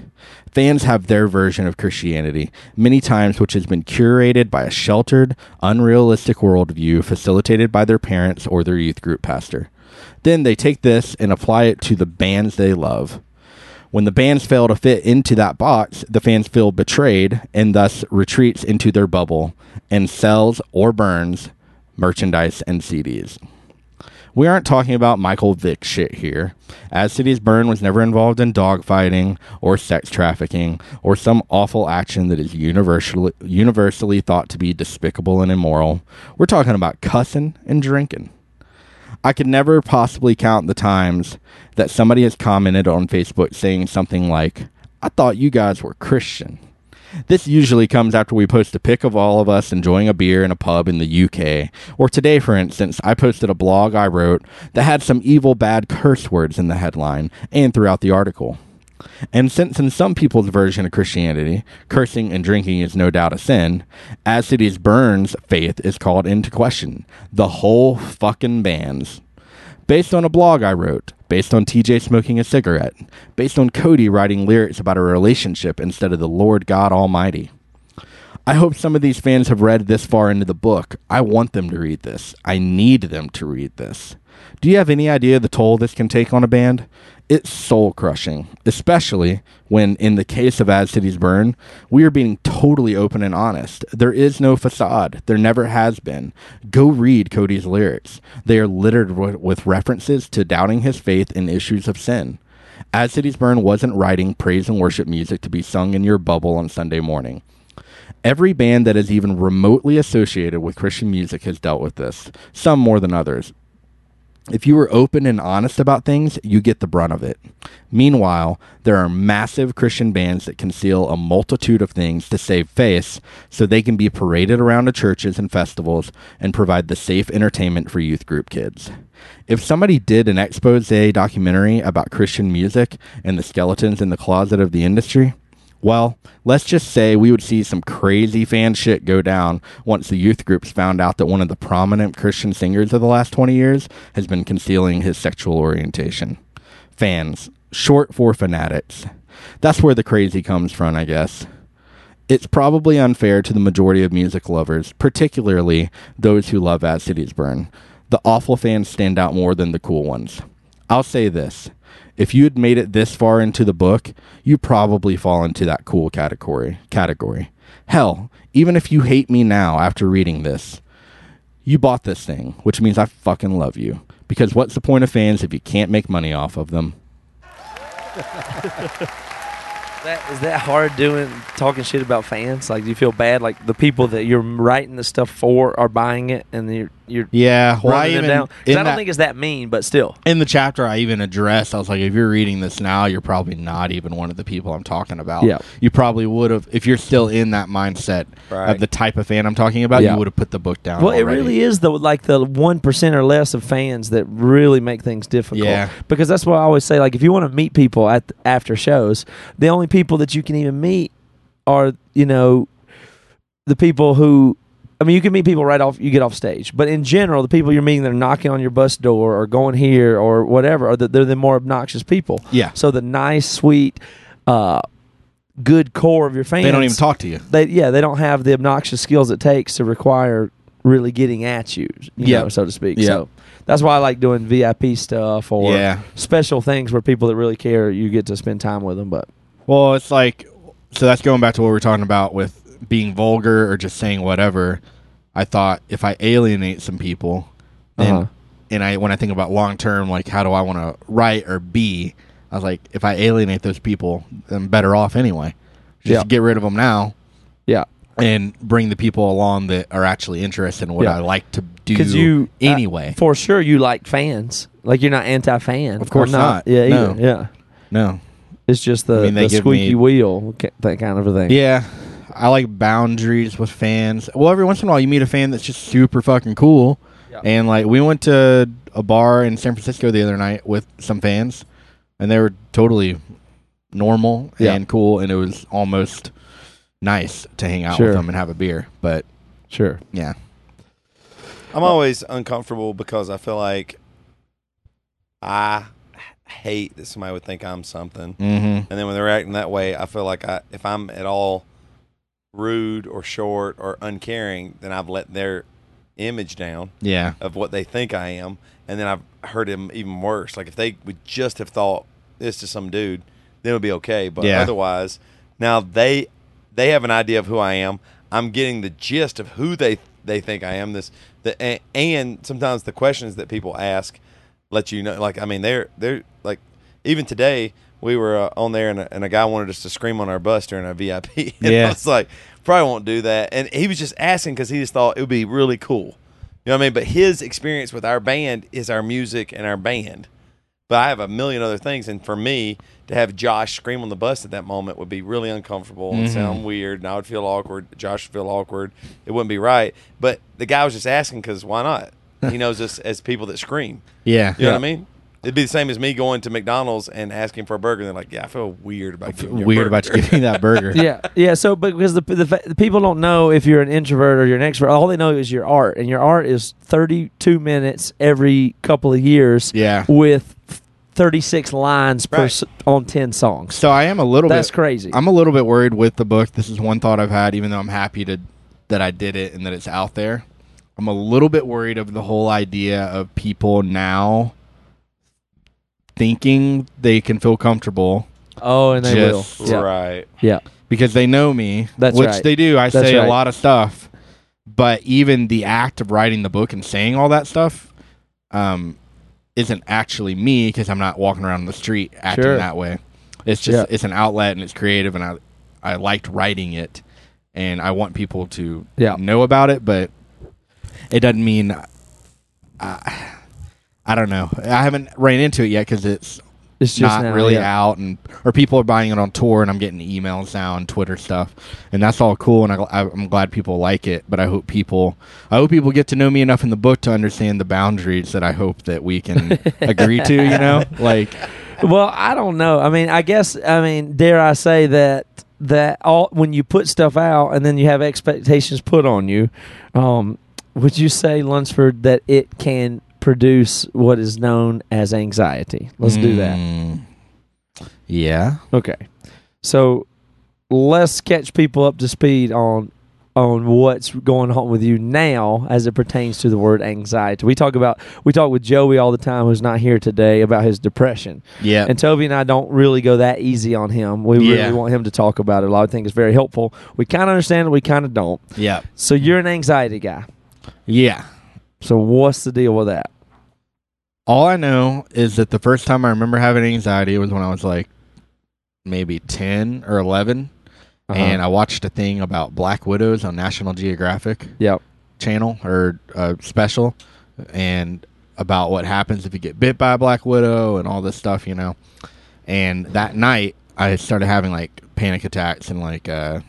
Fans have their version of Christianity, many times which has been curated by a sheltered, unrealistic worldview facilitated by their parents or their youth group pastor. Then they take this and apply it to the bands they love. When the bands fail to fit into that box, the fans feel betrayed and thus retreats into their bubble and sells or burns merchandise and CDs. We aren't talking about Michael Vick shit here. As Cities Burn was never involved in dogfighting or sex trafficking or some awful action that is universally universally thought to be despicable and immoral. We're talking about cussing and drinking. I could never possibly count the times that somebody has commented on Facebook saying something like, I thought you guys were Christian. This usually comes after we post a pic of all of us enjoying a beer in a pub in the UK. Or today, for instance, I posted a blog I wrote that had some evil, bad curse words in the headline and throughout the article. And since in some people's version of Christianity, cursing and drinking is no doubt a sin, As Cities Burn's faith is called into question. The whole fucking bands. Based on a blog I wrote, based on TJ smoking a cigarette, based on Cody writing lyrics about a relationship instead of the Lord God Almighty. I hope some of these fans have read this far into the book. I want them to read this. I need them to read this. Do you have any idea the toll this can take on a band? It's soul crushing, especially when, in the case of As Cities Burn, we are being totally open and honest. There is no facade. There never has been. Go read Cody's lyrics. They are littered with references to doubting his faith in issues of sin. As Cities Burn wasn't writing praise and worship music to be sung in your bubble on Sunday morning. Every band that is even remotely associated with Christian music has dealt with this, some more than others. If you are open and honest about things, you get the brunt of it. Meanwhile, there are massive Christian bands that conceal a multitude of things to save face so they can be paraded around to churches and festivals and provide the safe entertainment for youth group kids. If somebody did an expose documentary about Christian music and the skeletons in the closet of the industry, well, let's just say we would see some crazy fan shit go down once the youth groups found out that one of the prominent Christian singers of the last 20 years has been concealing his sexual orientation. Fans, short for fanatics. That's where the crazy comes from, I guess. It's probably unfair to the majority of music lovers, particularly those who love As Cities Burn. The awful fans stand out more than the cool ones. I'll say this if you had made it this far into the book, you probably fall into that cool category. Category. Hell, even if you hate me now after reading this, you bought this thing, which means I fucking love you. Because what's the point of fans if you can't make money off of them? That is that hard doing talking shit about fans? Like, do you feel bad? Like the people that you're writing the stuff for are buying it, and you're you're Yeah, well, I even down. I don't that- think it's that mean, but still. in the chapter I even addressed, I was like, if you're reading this now, you're probably not even one of the people I'm talking about. Yeah. You probably would have, if you're still in that mindset Right. of the type of fan I'm talking about, Yeah. you would have put the book down. Well, it really is the like the one percent or less of fans that really make things difficult. Yeah. because that's what I always say. Like, if you want to meet people at after shows, the only people that you can even meet are you know the people who. I mean, you can meet people right off you get off stage, but in general, the people you're meeting that are knocking on your bus door or going here or whatever, are the, they're the more obnoxious people. Yeah. So the nice, sweet, uh, good core of your fans, They don't even talk to you. they yeah they don't have the obnoxious skills it takes to require really getting at you, you know, so to speak. Yeah. So that's why I like doing VIP stuff or Yeah. special things where people that really care you get to spend time with them. But Well, it's like, so that's going back to what we were talking about with being vulgar or just saying whatever. I thought if I alienate some people, then, Uh-huh. and I when I think about long term, like how do I want to write or be? I was like, if I alienate those people, I'm better off anyway. Just Yeah. get rid of them now yeah, and bring the people along that are actually interested in what Yeah. I like to do because you uh, anyway. for sure you like fans. Like you're not anti-fan. Of course I'm not. Yeah, No. either. yeah. no, It's just the, I mean, the squeaky me- wheel, that kind of a thing. Yeah. I like boundaries with fans. Well, every once in a while you meet a fan that's just super fucking cool. Yeah. And like we went to a bar in San Francisco the other night with some fans and they were totally normal Yeah. and cool and it was almost nice to hang out Sure. with them and have a beer. But Sure. yeah. I'm always uncomfortable because I feel like I hate that somebody would think I'm something. Mhm. And then when they're acting that way, I feel like I, if I'm at all rude or short or uncaring, then I've let their image down Yeah. of what they think I am, and then I've hurt him even worse. Like if they would just have thought this is some dude, then it would be okay. But Yeah. otherwise, now they they have an idea of who I am. I'm getting the gist of who they they think I am this. The, and, and sometimes the questions that people ask let you know. Like I mean, they're they're like even today we were uh, on there and a, and a guy wanted us to scream on our bus during our VIP. and Yeah. I was like, probably won't do that. And he was just asking because he just thought it would be really cool. You know what I mean? But his experience with our band is our music and our band. But I have a million other things, and for me to have Josh scream on the bus at that moment would be really uncomfortable and sound weird, and I would feel awkward. Josh would feel awkward. It wouldn't be right. But the guy was just asking because why not? He knows us as people that scream. Yeah. You know what I mean? It'd be the same as me going to McDonald's and asking for a burger. And they're like, "Yeah, I feel weird about giving you Weird about you burger." giving that burger. yeah, yeah. So, but because the, the the people don't know if you're an introvert or you're an extrovert, all they know is your art, and your art is 32 minutes every couple of years. Yeah. with 36 lines per Right. s- on 10 songs. So I am a little That's bit crazy. I'm a little bit worried with the book. This is one thought I've had, even though I'm happy to that I did it and that it's out there. I'm a little bit worried of the whole idea of people now thinking they can feel comfortable oh, and they Just- will. Yeah, Right. yeah. because they know me. That's which right. they do. I That's say right. a lot of stuff, but even the act of writing the book and saying all that stuff um, isn't actually me because I'm not walking around the street acting Sure. that way. It's just Yeah. it's an outlet and it's creative, and I I liked writing it, and I want people to Yeah. know about it, but it doesn't mean. I, I don't know. I haven't ran into it yet because it's It's just not now, really yeah. out and or people are buying it on tour and i'm getting emails now and twitter stuff and that's all cool and I, i'm glad people like it but i hope people i hope people get to know me enough in the book to understand the boundaries that i hope that we can agree to you know like Well, I don't know. I mean, I guess I mean, dare I say that that all when you put stuff out and then you have expectations put on you, um, would you say Lunsford that it can produce what is known as anxiety? Let's do that. Mm, yeah Okay. So let's catch people up to speed on on what's going on with you now as it pertains to the word anxiety. We talk about we talk with Joey all the time who's not here today about his depression. yeah And Toby and I don't really go that easy on him. We Yeah. really want him to talk about it a lot. I think it's very helpful. We kind of understand it, we kind of don't. yeah So you're an anxiety guy. yeah So what's the deal with that? all i know is that the first time i remember having anxiety was when i was like maybe 10 or 11 Uh-huh. and i watched a thing about black widows on national geographic Yep. channel or uh, special and about what happens if you get bit by a black widow and all this stuff you know and that night i started having like panic attacks and like uh,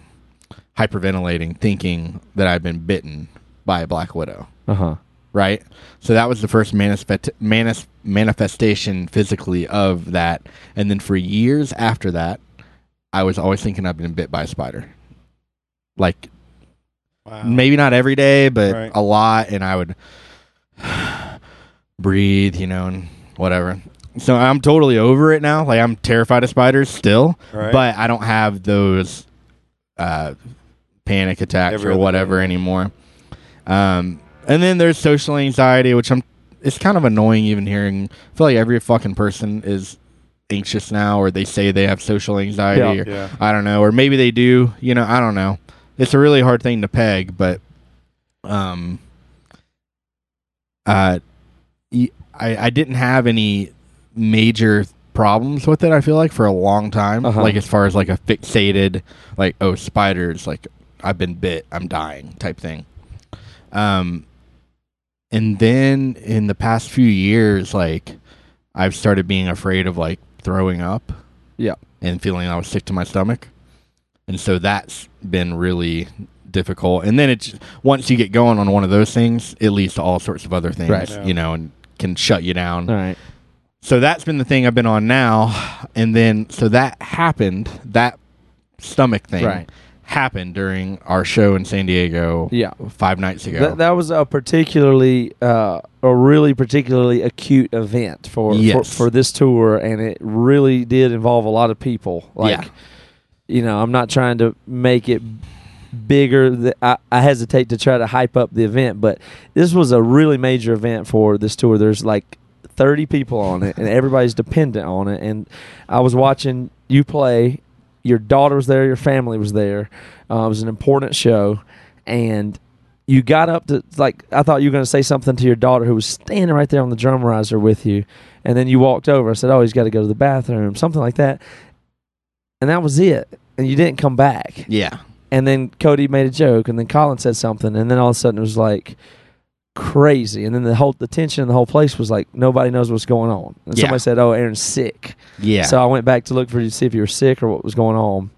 hyperventilating thinking that i'd been bitten by a black widow Uh huh. Right so that was the first manifest- manifestation physically of that and then for years after that i was always thinking i've been bit by a spider like Wow. maybe not every day, but Right. a lot, and I would breathe, you know, and whatever. So I'm totally over it now. Like I'm terrified of spiders still, Right. but I don't have those uh, panic attacks Every or whatever day. anymore. Um, and then there's social anxiety, which I'm. It's kind of annoying even hearing. I feel like every fucking person is anxious now, or they say they have social anxiety. Yeah. or, Yeah. I don't know, or maybe they do. You know, I don't know. It's a really hard thing to peg, but um, uh, y- I I didn't have any major problems with it. I feel like for a long time, Uh-huh. like as far as like a fixated, like oh spiders, like I've been bit, I'm dying type thing. Um, and then in the past few years, like I've started being afraid of like throwing up Yeah. and feeling I was sick to my stomach. And so that's been really difficult. And then it's once you get going on one of those things, it leads to all sorts of other things, Right. You know, and can shut you down. All right. So that's been the thing I've been on now. And then so that happened, that stomach thing Right. Happened during our show in San Diego Yeah. five nights ago. That, that was a particularly, uh, a really particularly acute event for, for Yes. for this tour, and it really did involve a lot of people. Like, Yeah. you know, I'm not trying to make it bigger. Th- I, I hesitate to try to hype up the event, but this was a really major event for this tour. There's like 30 people on it, and everybody's dependent on it. And I was watching you play. Your daughter was there. Your family was there. Uh, it was an important show, and you got up to like I thought you were going to say something to your daughter who was standing right there on the drum riser with you, and then you walked over. I said, "Oh, he's got to go to the bathroom," something like that, and that was it. And you didn't come back. Yeah. And then Cody made a joke, and then Colin said something, and then all of a sudden it was like crazy. And then the whole the tension in the whole place was like nobody knows what's going on. And Yeah. somebody said, "Oh, Aaron's sick." Yeah. So I went back to look for you to see if you were sick or what was going on.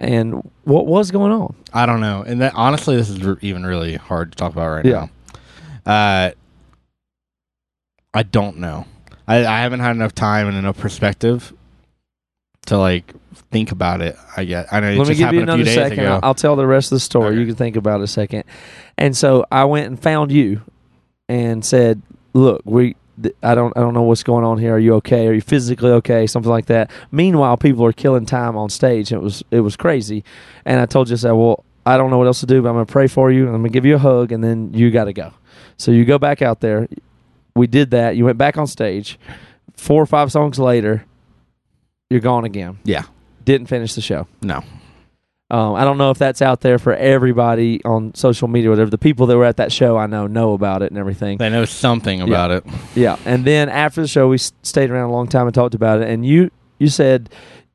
And what was going on? I don't know. And that honestly, this is r- even really hard to talk about right Yeah. now. Uh, I don't know. I, I haven't had enough time and enough perspective to like think about it. I guess I know it Let me give you another second. ago. I'll, I'll tell the rest of the story. Okay. You can think about it a second. And so I went and found you and said, "Look, we." th- I don't. I don't know what's going on here. Are you okay? Are you physically okay? Something like that. Meanwhile, people are killing time on stage. It was. It was crazy. And I told you, I said, "Well, I don't know what else to do, but I'm going to pray for you. and I'm going to give you a hug, and then you got to go." So you go back out there. We did that. You went back on stage. Four or five songs later, you're gone again. yeah. Didn't finish the show. No. Um, I don't know if that's out there for everybody on social media, or whatever. The people that were at that show, I know, know about it and everything. They know something about it. Yeah. And then after the show, we s- stayed around a long time and talked about it. And you, you said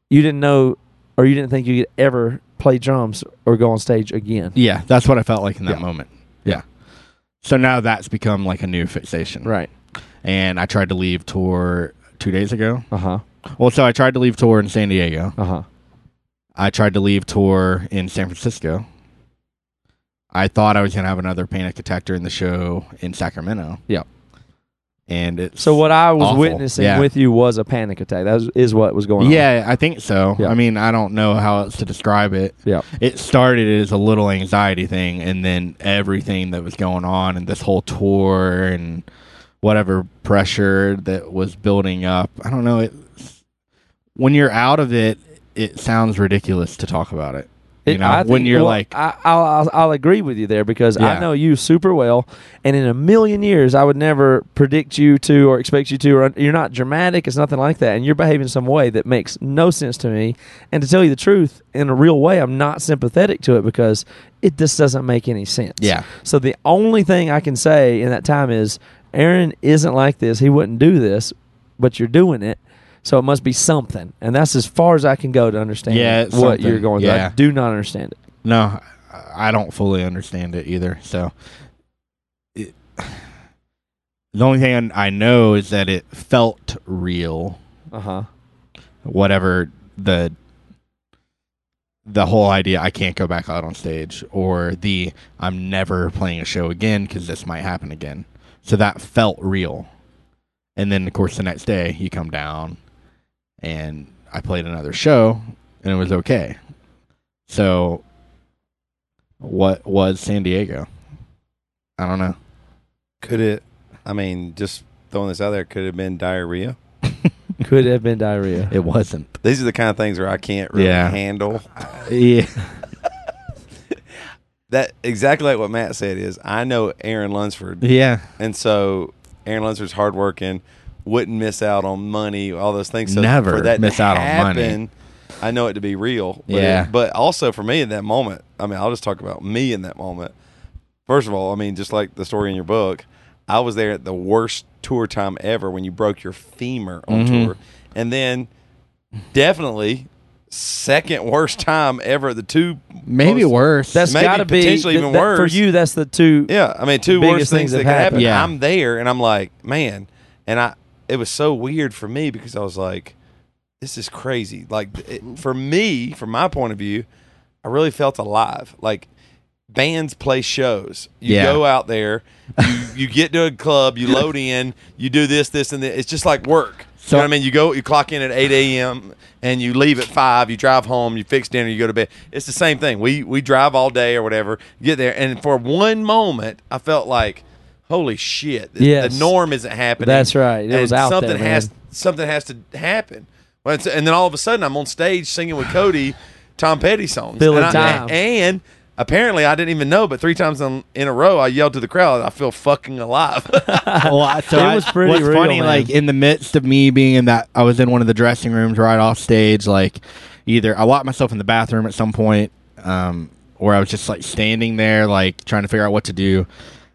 you didn't know, or you didn't think you could ever play drums or go on stage again. Yeah, that's what I felt like in that Yeah. moment. Yeah. So now that's become like a new fixation. Right. And I tried to leave tour two days ago. Uh huh. Well, so I tried to leave tour in San Diego. Uh huh. I tried to leave tour in San Francisco. I thought I was going to have another panic attack during the show in Sacramento. Yeah. And it's So what I was awful. witnessing Yeah. with you was a panic attack. That was, is what was going on. Yeah, I think so. Yeah. I mean, I don't know how else to describe it. Yeah. It started as a little anxiety thing, and then everything that was going on, and this whole tour, and whatever pressure that was building up. I don't know. It when you're out of it, it sounds ridiculous to talk about it. You It- know, I when think- you're well, like, I, I'll, I'll, I'll agree with you there because I know you super well, and in a million years, I would never predict you to or expect you to. Or you're not dramatic; it's nothing like that, and you're behaving some way that makes no sense to me. And to tell you the truth, in a real way, I'm not sympathetic to it because it just doesn't make any sense. Yeah. So the only thing I can say in that time is, Aaron isn't like this. He wouldn't do this, but you're doing it. So it must be something, and that's as far as I can go to understand Yeah, what something. you're going through. I do not understand it. no, I don't fully understand it either. So, it, the only thing I know is that it felt real. Uh huh. whatever the the whole idea I can't go back out on stage or the I'm never playing a show again because this might happen again. So that felt real. And then of course the next day you come down and I played another show and it was okay. So what was San Diego? I don't know. Could it? I mean, just throwing this out there, could it have been diarrhea? Could have been diarrhea. It wasn't. These are the kind of things where I can't really Yeah. handle. Yeah. That exactly like what Matt said is I know Aaron Lunsford, Yeah. and so Aaron Lunsford's hardworking, wouldn't miss out on money, all those things. So Never for that to miss out on money. I know it to be real. But Yeah. it- but also for me in that moment, I mean, I'll just talk about me in that moment. First of all, I mean, just like the story in your book, I was there at the worst tour time ever when you broke your femur on Mhm. tour, and then definitely second worst time ever at the two Maybe most- worse. That's Maybe got to be potentially th- even that- for you. That's the two. Yeah, I mean, two worst things things that that could happen. happen. Yeah. I'm there, and I'm like, man, and I. It was so weird for me because I was like, this is crazy. Like it, for me, from my point of view, I really felt alive. Like bands play shows. You Yeah. go out there, you, you get to a club, you load in, you do this, this, and this. It's just like work. So- you know what I mean? You go, you clock in at eight a.m. and you leave at five. You drive home, you fix dinner, you go to bed. It's the same thing. We we drive all day or whatever. Get there, and for one moment, I felt like, holy shit, the, Yes. the norm isn't happening. That's right. It And was out something there, has man. something has to happen. Well, it's- and then all of a sudden, I'm on stage singing with Cody, Tom Petty songs. Feeling and, I- time. and apparently, I didn't even know, but three times in, in a row, I yelled to the crowd, "I feel fucking alive." well, I- so It I- was pretty What's real, funny, man. like in the midst of me being in that, I was in one of the dressing rooms right off stage. Like, either I locked myself in the bathroom at some point, um, where I was just like standing there, like trying to figure out what to do.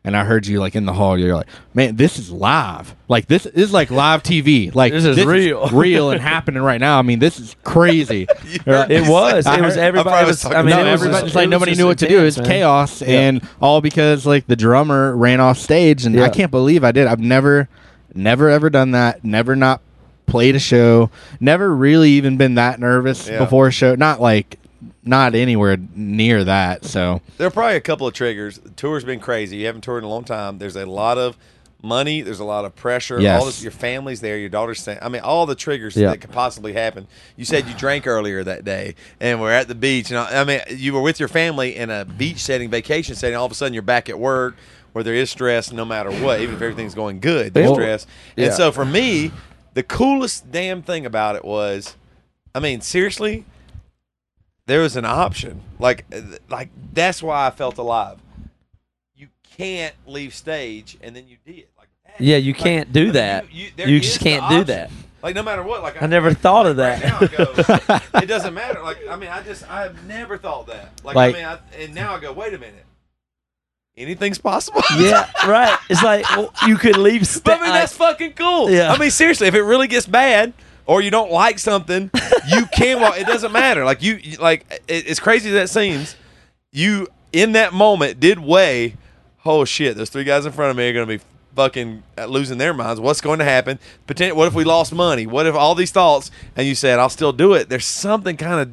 And I heard you like in the hall. You're like, "Man, this is live. Like this, this is like live TV. Like This is real." real, and happening right now. I mean, this is crazy. Right? Uh, it was. I It was everybody. I was was. I mean, no, it was everybody, just- like it nobody just knew what to do. It was intense, man. chaos, and all because like the drummer ran off stage, and Yeah. I can't believe I did. I've never, never ever done that. Never not played a show. Never really even been that nervous Yeah. before a show. Not like, not anywhere near that. So There are probably a couple of triggers. The tour's been crazy. You haven't toured in a long time. There's a lot of money. There's a lot of pressure. Yes. All this, your family's there. Your daughter's saying. I mean, all the triggers Yeah. that could possibly happen. You said you drank earlier that day, and we're at the beach. And I, I mean, you were with your family in a beach setting, vacation setting. All of a sudden, you're back at work where there is stress, no matter what. Even if everything's going good, there's Well, stress. yeah. And so for me, the coolest damn thing about it was, I mean, seriously, there was an option. Like, uh, like that's why I felt alive. You can't leave stage, and then you did. Like, that- Yeah, you like, can't do I mean, that. You, there You just can't do that. Like, no matter what. Like, I never thought of right that. now I go, it doesn't matter. Like, I mean, I just, I have never thought that. Like, Like- I mean, I, and now I go, wait a minute. Anything's possible. Yeah, right. It's like well, you could leave. Sta- But I mean, that's fucking cool. Yeah. I mean, seriously, if it really gets bad or you don't like something, you can walk. It doesn't matter. Like you, like it, as crazy as that seems, you in that moment did weigh. Oh shit! Those three guys in front of me are going to be fucking uh, losing their minds. What's going to happen? Potent- What if we lost money? What if all these thoughts? And you said, "I'll still do it." There's something kind of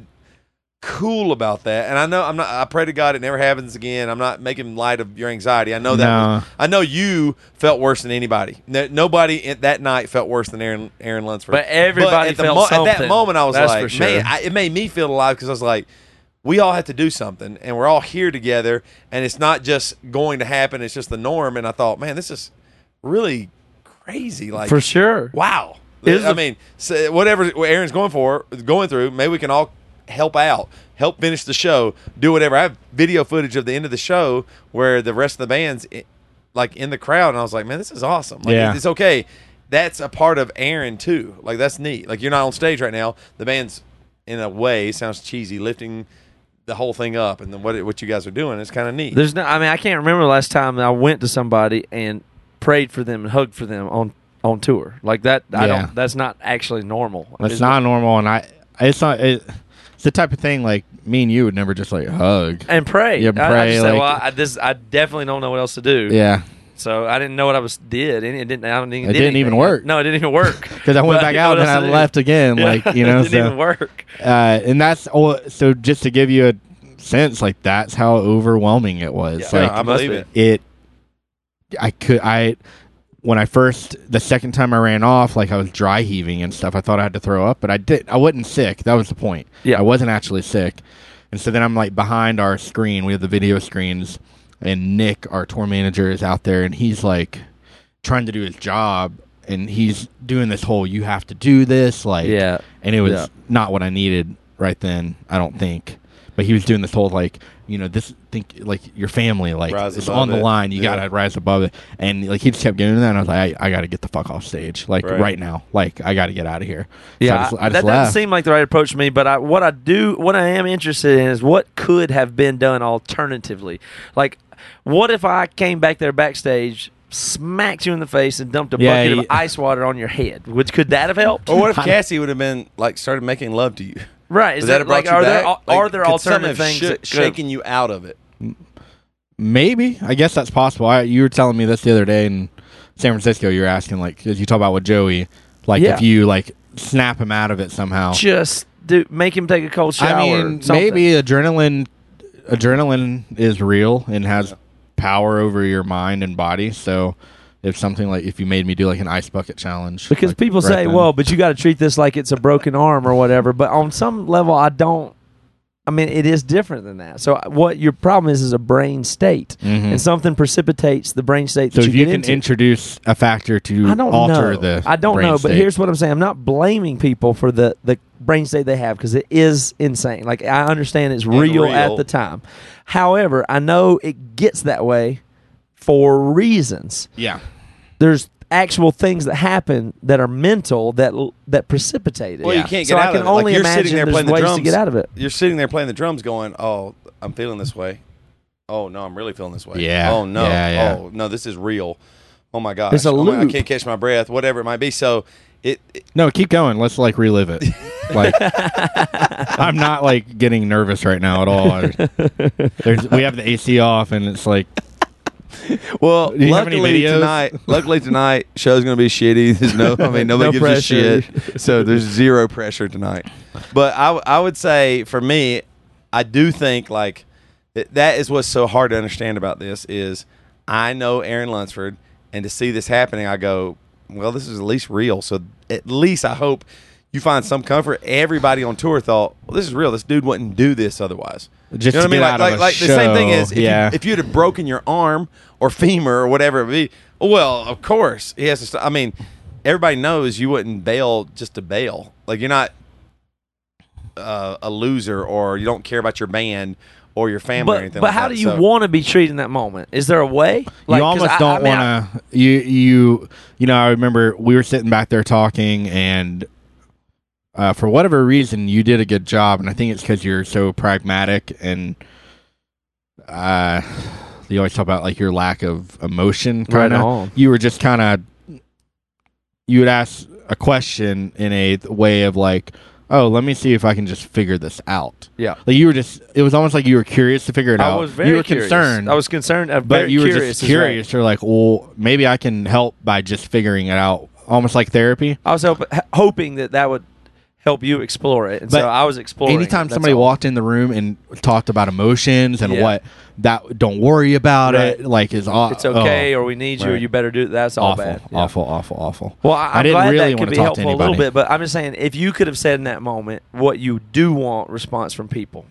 cool about that. And I know I'm not. I pray to God it never happens again. I'm not making light of your anxiety. I know that. No. Was, I know you felt worse than anybody. No, nobody in, that night felt worse than Aaron Aaron Lunsford. But everybody at, the felt at that moment, I was That's like, sure. man, I, it made me feel alive because I was like. We all have to do something, and we're all here together, and it's not just going to happen. It's just the norm. And I thought, man, this is really crazy. Like for sure. Wow. It is I a- mean, whatever Aaron's going for, going through, maybe we can all help out, help finish the show, do whatever. I have video footage of the end of the show where the rest of the band's i- like in the crowd, and I was like, man, this is awesome. Like, Yeah. it's okay. That's a part of Aaron too. Like that's neat. Like you're not on stage right now. The band's in a way sounds cheesy, lifting the whole thing up, and then what what you guys are doing is kind of neat. There's no. I mean, I can't remember the last time I went to somebody and prayed for them and hugged for them on on tour like that. I Yeah. don't. That's not actually normal. that's It's not normal, and I it's not it, it's the type of thing like me and you would never just like hug. And pray. Yeah, I- I, pray, just like- well, I, this I definitely don't know what else to do. Yeah, So I didn't know what I was did. It didn't. I don't even. It did didn't even work. No, it didn't even work. because I went But back out and I left again. Yeah, Like you know, it didn't so even work. uh, and that's all. So just to give you a sense, like that's how overwhelming it was. Yeah, like I believe it. it, I could I. When I first, the second time I ran off, like I was dry heaving and stuff. I thought I had to throw up, but I did. I wasn't sick. That was the point. Yeah. I wasn't actually sick. And so then I'm like behind our screen. We have the video screens, and Nick, our tour manager, is out there, and he's like trying to do his job, and he's doing this whole "you have to do this" like Yeah. and it was Yeah. not what I needed right then. I don't think, but he was doing this whole like you know this think like your family like Rise it's on the it. line. You Yeah. gotta rise above it, and like he just kept getting that. And I was like, I, I got to get the fuck off stage like Right. right, now. Like I got to get out of here. So Yeah, I just, I just that left. doesn't seem like the right approach to me. But I, what I do, what I am interested in is what could have been done alternatively. Like, what if I came back there backstage, smacked you in the face, and dumped a Yeah, bucket you- of ice water on your head? Which could that have helped? Or what if Cassie would have been like started making love to you? Right? Is that, that have brought like you are back? there Like, are there could alternative things sh- that could shaking you out of it? Maybe I guess that's possible. I, you were telling me this the other day in San Francisco. You were asking like because you talk about with Joey, like Yeah. if you like snap him out of it somehow. just do make him take a cold shower? I mean, something. maybe adrenaline adrenaline is real and has power over your mind and body. So if something like if you made me do like an ice bucket challenge, Because like, people right say, then- well, but you got to treat this like it's a broken arm or whatever. But on some level, I don't. I mean, it is different than that. So what your problem is is a brain state, Mhm. and something precipitates the brain state so that if you you get can into. introduce a factor to I don't alter know. the I don't brain know, but state. here's what I'm saying. I'm not blaming people for the the brain state they have because it is insane. Like I understand it's real, real. at the time. However, I know it gets that way for reasons. yeah. There's actual things that happen that are mental that that precipitate it. Well, you can't get so out I can of it. Like, only you're imagine sitting there there's playing the ways drums. to get out of it. You're sitting there playing the drums, going, "Oh, I'm feeling this way. Oh no, I'm really feeling this way. Yeah. Oh no. Yeah, yeah. Oh no, this is real. Oh my gosh. It's a oh my- I can't catch my breath. Whatever it might be. So it, it No, keep going. Let's like relive it. Like, I'm not like getting nervous right now at all. I- There's, we have the AC off, and it's like, Well, Do you have any luckily videos? tonight, luckily tonight, show's gonna be shitty. There's no, I mean, nobody No gives a pressure. shit, so there's zero pressure tonight. But I, w- I would say for me, I do think like that, that is what's so hard to understand about this is I know Aaron Lunsford, and to see this happening, I go, well, this is at least real. So at least I hope you find some comfort. Everybody on tour thought, well, this is real. This dude wouldn't do this otherwise. Just you know to what I mean? Like, like, like the same thing is, if, yeah. you, if you'd have broken your arm or femur or whatever it be, well, of course he has to. St- I mean, everybody knows you wouldn't bail just to bail. Like you're not uh, a loser or you don't care about your band or your family or anything. but like how that. do you So- want to be treated in that moment? Is there a way? Like, you 'cause almost I- don't I mean, want to. You you you know. I remember we were sitting back there talking, and uh, for whatever reason, you did a good job, and I think it's because you're so pragmatic and. Uh, you always talk about like your lack of emotion, kind of. on. you were just kind of you would ask a question in a way of like oh let me see if i can just figure this out Yeah. like you were just it was almost like you were curious to figure it I out I was very you were curious. concerned I was concerned. Uh, but you were curious just is right. curious you're like well maybe i can help by just figuring it out almost like therapy I was hope, hoping that that would help you explore it, and But so I was exploring. anytime it, somebody all. walked in the room and talked about emotions and Yeah. what that don't worry about Right. it like is aw- it's okay, oh, or we need you, or you better do. it. That's all awful bad. Yeah. awful awful awful Well, I, I I'm didn't glad really that wanna could be talk to helpful a little anybody. bit, but I'm just saying, if you could have said in that moment what you do want response from people,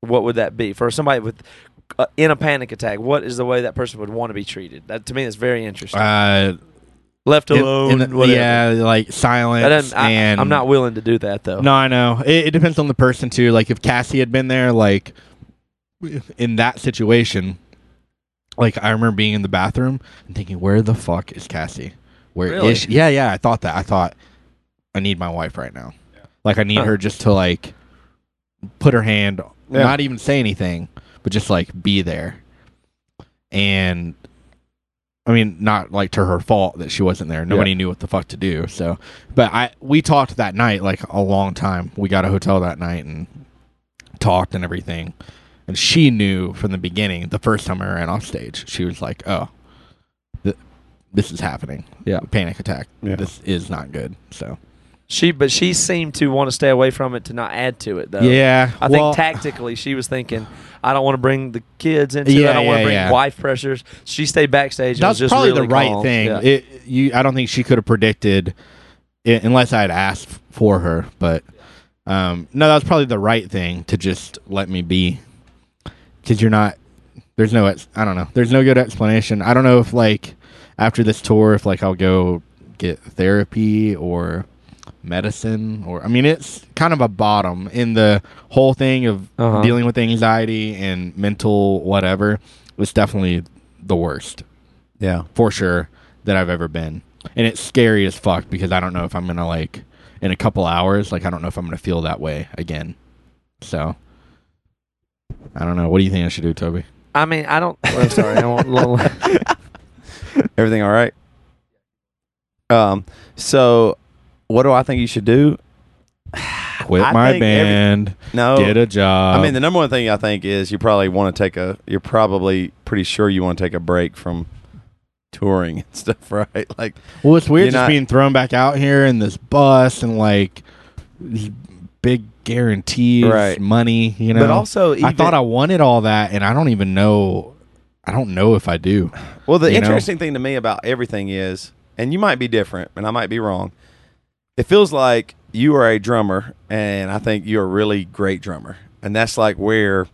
what would that be for somebody with uh, in a panic attack? What is the way that person would want to be treated? That to me is very interesting. uh Left alone, in the- yeah like silence That doesn't- I, and I'm not willing to do that though. No, I know. It, it depends on the person too. Like if Cassie had been there, like in that situation, like I remember being in the bathroom and thinking, "Where the fuck is Cassie? Where is Really? she?" Yeah, yeah. I thought that. I thought I need my wife right now. Like I need Huh. her just to like put her hand, Yeah. not even say anything, but just like be there. And I mean, not like to her fault that she wasn't there. Nobody knew what the fuck to do. So, but I we talked that night like a long time. We got a hotel that night and talked and everything. And she knew from the beginning, the first time I ran off stage, she was like, "Oh, th- this is happening. Yeah. panic attack. Yeah. This is not good." So, She, but she seemed to want to stay away from it to not add to it though. yeah, I well, think tactically she was thinking, I don't want to bring the kids into it. I Yeah, don't want yeah, to bring yeah. wife pressures. She stayed backstage. that's was probably really the right calm. thing. Yeah. It, you, I don't think she could have predicted it unless I had asked for her. But um, no, that was probably the right thing to just let me be because you're not. There's no. I don't know. There's no good explanation. I don't know if like after this tour, if like I'll go get therapy or medicine or I mean it's kind of a bottom in the whole thing of Uh-huh. dealing with anxiety and mental whatever. It's definitely the worst Yeah. for sure that I've ever been. And it's scary as fuck because I don't know if I'm gonna like in a couple hours, like I don't know if I'm gonna feel that way again. So I don't know. What do you think I should do, Toby? I mean, I don't. I'm sorry. I won't. Everything all right? Um. So, what do I think you should do? Quit I my think every- band, No. get a job. I mean, the number one thing I think is you probably want to take a. You're probably pretty sure you want to take a break from touring and stuff, right? Like, well, it's weird you're just not- being thrown back out here in this bus and like these big guarantees, Right. money. You know, but also, even, I thought I wanted all that, and I don't even know. I don't know if I do. Well, the you know? interesting thing to me about everything is, and you might be different, and I might be wrong. It feels like you are a drummer, and I think you're a really great drummer, and that's like where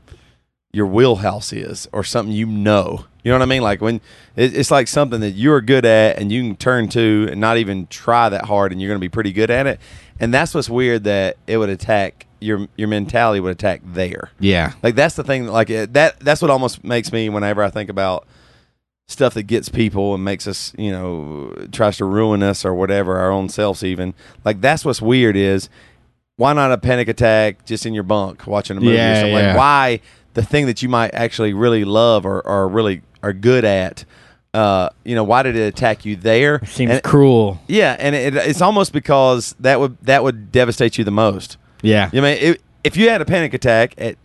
your wheelhouse is, or something you know. You know what I mean? Like when it, it's like something that you're good at, and you can turn to, and not even try that hard, and you're going to be pretty good at it. And that's what's weird that it would attack your your mentality would attack there. Yeah, Like that's the thing. Like that. That's what almost makes me whenever I think about stuff that gets people and makes us, you know, tries to ruin us or whatever, our own selves even. Like that's what's weird is why not a panic attack just in your bunk watching a movie or something? yeah. Like why the thing that you might actually really love or, or really are good at. Uh, you know, why did it attack you there? Seems And- cruel. Yeah, and it, it's almost because that would that would devastate you the most. Yeah. You know, I mean, if, if you had a panic attack at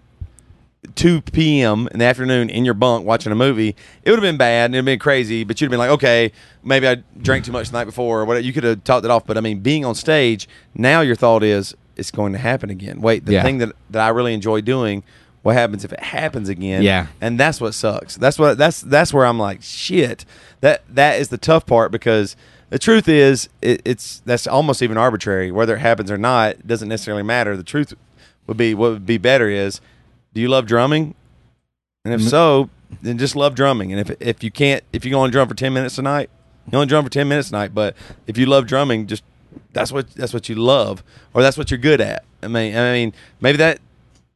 2 p.m. in the afternoon in your bunk watching a movie, it would have been bad and it'd been crazy, but you'd have been like, okay, maybe I drank too much the night before or whatever. You could have talked it off. But I mean, being on stage, now your thought is, it's going to happen again. Wait, the Yeah. thing that, that I really enjoy doing, what happens if it happens again? Yeah. And that's what sucks. That's what that's that's where I'm like, shit. That that is the tough part because the truth is it, it's that's almost even arbitrary. Whether it happens or not it doesn't necessarily matter. The truth would be what would be better is do you love drumming? And if so, then just love drumming. And if if you can't if you can only drum for ten minutes tonight, you only drum for ten minutes tonight. But if you love drumming, just that's what that's what you love or that's what you're good at. I mean I mean maybe that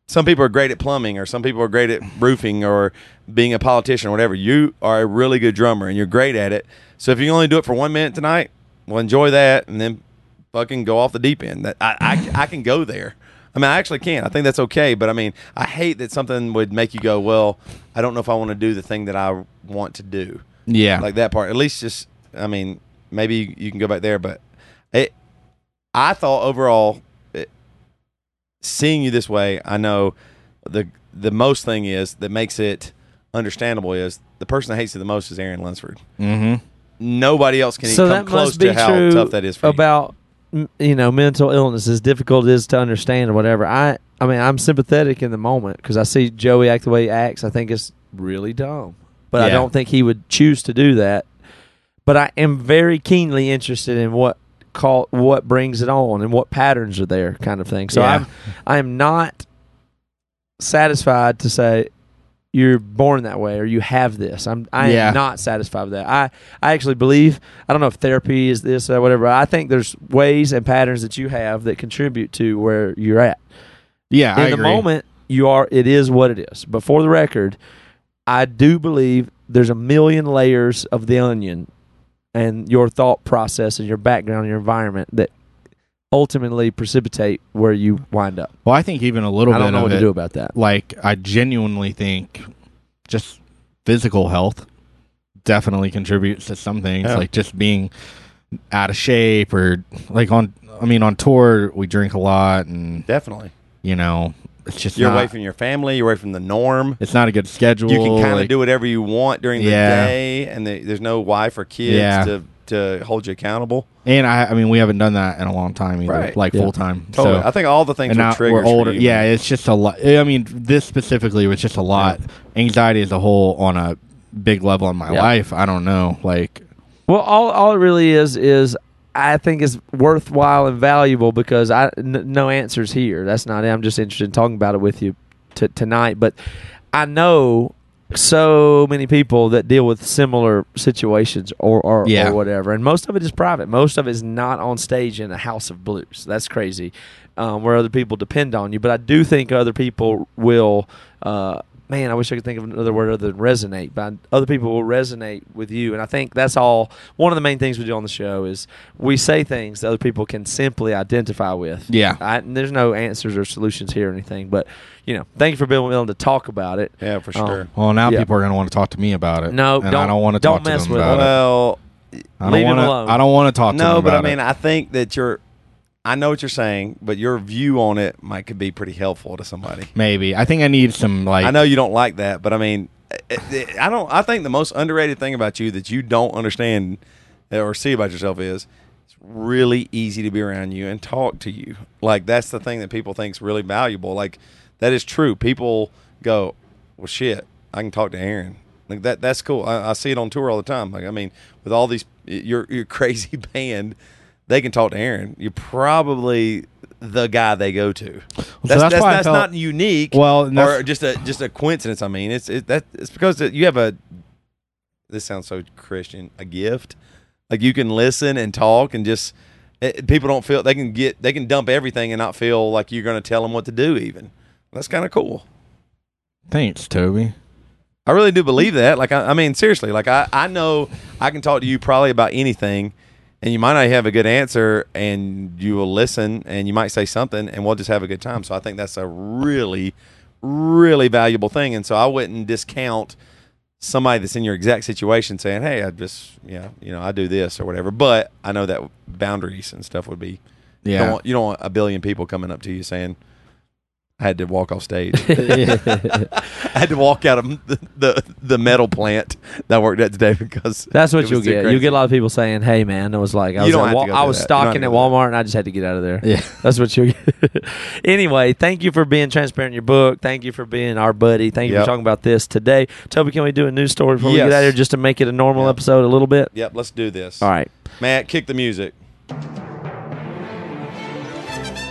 some people are great at plumbing or some people are great at roofing or being a politician or whatever. You are a really good drummer and you're great at it. So if you can only do it for one minute tonight, well enjoy that and then fucking go off the deep end. That I, I, I can go there. I mean, I actually can. I think that's okay. But I mean, I hate that something would make you go, well, I don't know if I want to do the thing that I want to do. Yeah. Like that part. At least just, I mean, maybe you can go back there. But it, I thought overall, it, seeing you this way, I know the the most thing is that makes it understandable is the person that hates you the most is Aaron Lunsford. mm-hmm. Nobody else can so even that come close must be to how true tough that is for you. about m- you know mental illness as difficult it is to understand or whatever i i mean i'm sympathetic in the moment because i see joey act the way he acts. I think it's really dumb but i don't think he would choose to do that. But i am very keenly interested in what call what brings it on and what patterns are there kind of thing. So Yeah. i'm i am not satisfied to say you're born that way or you have this. I'm I Yeah. am not satisfied with that. I I actually believe I don't know if therapy is this or whatever. I think there's ways and patterns that you have that contribute to where you're at. Yeah. In I the agree. moment, you are it is what it is. But for the record, I do believe there's a million layers of the onion and your thought process and your background and your environment that ultimately precipitate where you wind up. Well, I think even a little bit I bit don't know of what it, to do about that. like I genuinely think just physical health definitely contributes to some things Yeah. like just being out of shape or like on I mean on tour we drink a lot and Definitely. you know it's just You're not, away from your family. You're away from the norm. it's not a good schedule You can kind of like- do whatever you want during the Yeah. day, and the, there's no wife or kids Yeah. to to hold you accountable. and I I mean we haven't done that in a long time either Right. like Yeah. full time Totally. so I think all the things and were now triggers. we're for older. you. Yeah, it's just a lot. I mean, this specifically was just a lot. Anxiety as a whole on a big level in my Yeah. life. I don't know. Like, Well, all all it really is is I think is worthwhile and valuable because I n- no answers here. That's not it. I'm just interested in talking about it with you t- tonight. But I know so many people that deal with similar situations or or, Yeah. or whatever, and most of it is private. Most of it is not on stage in a house of blues. That's crazy, um, where other people depend on you. But I do think other people will. Uh, man, I wish I could think of another word other than resonate. But other people will resonate with you, and I think that's all. One of the main things we do on the show is we say things that other people can simply identify with. Yeah. I, and there's no answers or solutions here or anything, but you know, thank you for being willing to talk about it. yeah, for Um, sure. well, now Yeah. people are going to want to talk to me about it. No, and don't- I don't want to talk to mess them with about it. it. well, I don't leave him want alone. to. I don't want to talk to no, but I mean, it. I think that you're. I know what you're saying, but your view on it might could be pretty helpful to somebody. maybe. I think I need some like. I know you don't like that, but I mean, it- it- I don't. I think the most underrated thing about you that you don't understand or see about yourself is it's really easy to be around you and talk to you. Like that's the thing that people think is really valuable. Like that is true. People go, well, shit, I can talk to Aaron. Like that. That's cool. I, I see it on tour all the time. Like I mean, with all these your your crazy band, they can talk to Aaron. You're probably the guy they go to. That's that's that's, that's felt- not unique Well, or just a just a coincidence. I mean, it's it, that it's because you have a. This sounds so Christian. A gift, like you can listen and talk and just it, people don't feel they can get they can dump everything and not feel like you're going to tell them what to do. Even that's kind of cool. Thanks, Toby. I really do believe that. Like, I, I mean, seriously, like I, I know I can talk to you probably about anything, and you might not have a good answer, and you will listen, and you might say something, and we'll just have a good time. So I think that's a really, really valuable thing, and so I wouldn't discount somebody that's in your exact situation saying, "Hey, I just yeah, you know, I do this or whatever." But I know that boundaries and stuff would be you don't Yeah. want, you don't want a billion people coming up to you saying. I had to walk off stage. I had to walk out of the, the the metal plant that I worked at today because That's what you'll get. You'll get a lot of people saying, "Hey, man, it was like I was, at have to Wal- go I was that. You don't have stocking at Walmart and I just had to get out of there." Yeah. That's what you. Get anyway, thank you for being transparent in your book. Thank you for being our buddy. Thank you Yep. for talking about this today. Toby, can we do a news story before we Yes. get out of here just to make it a normal Yep. episode a little bit? Yep, let's do this. All right. Matt, kick the music.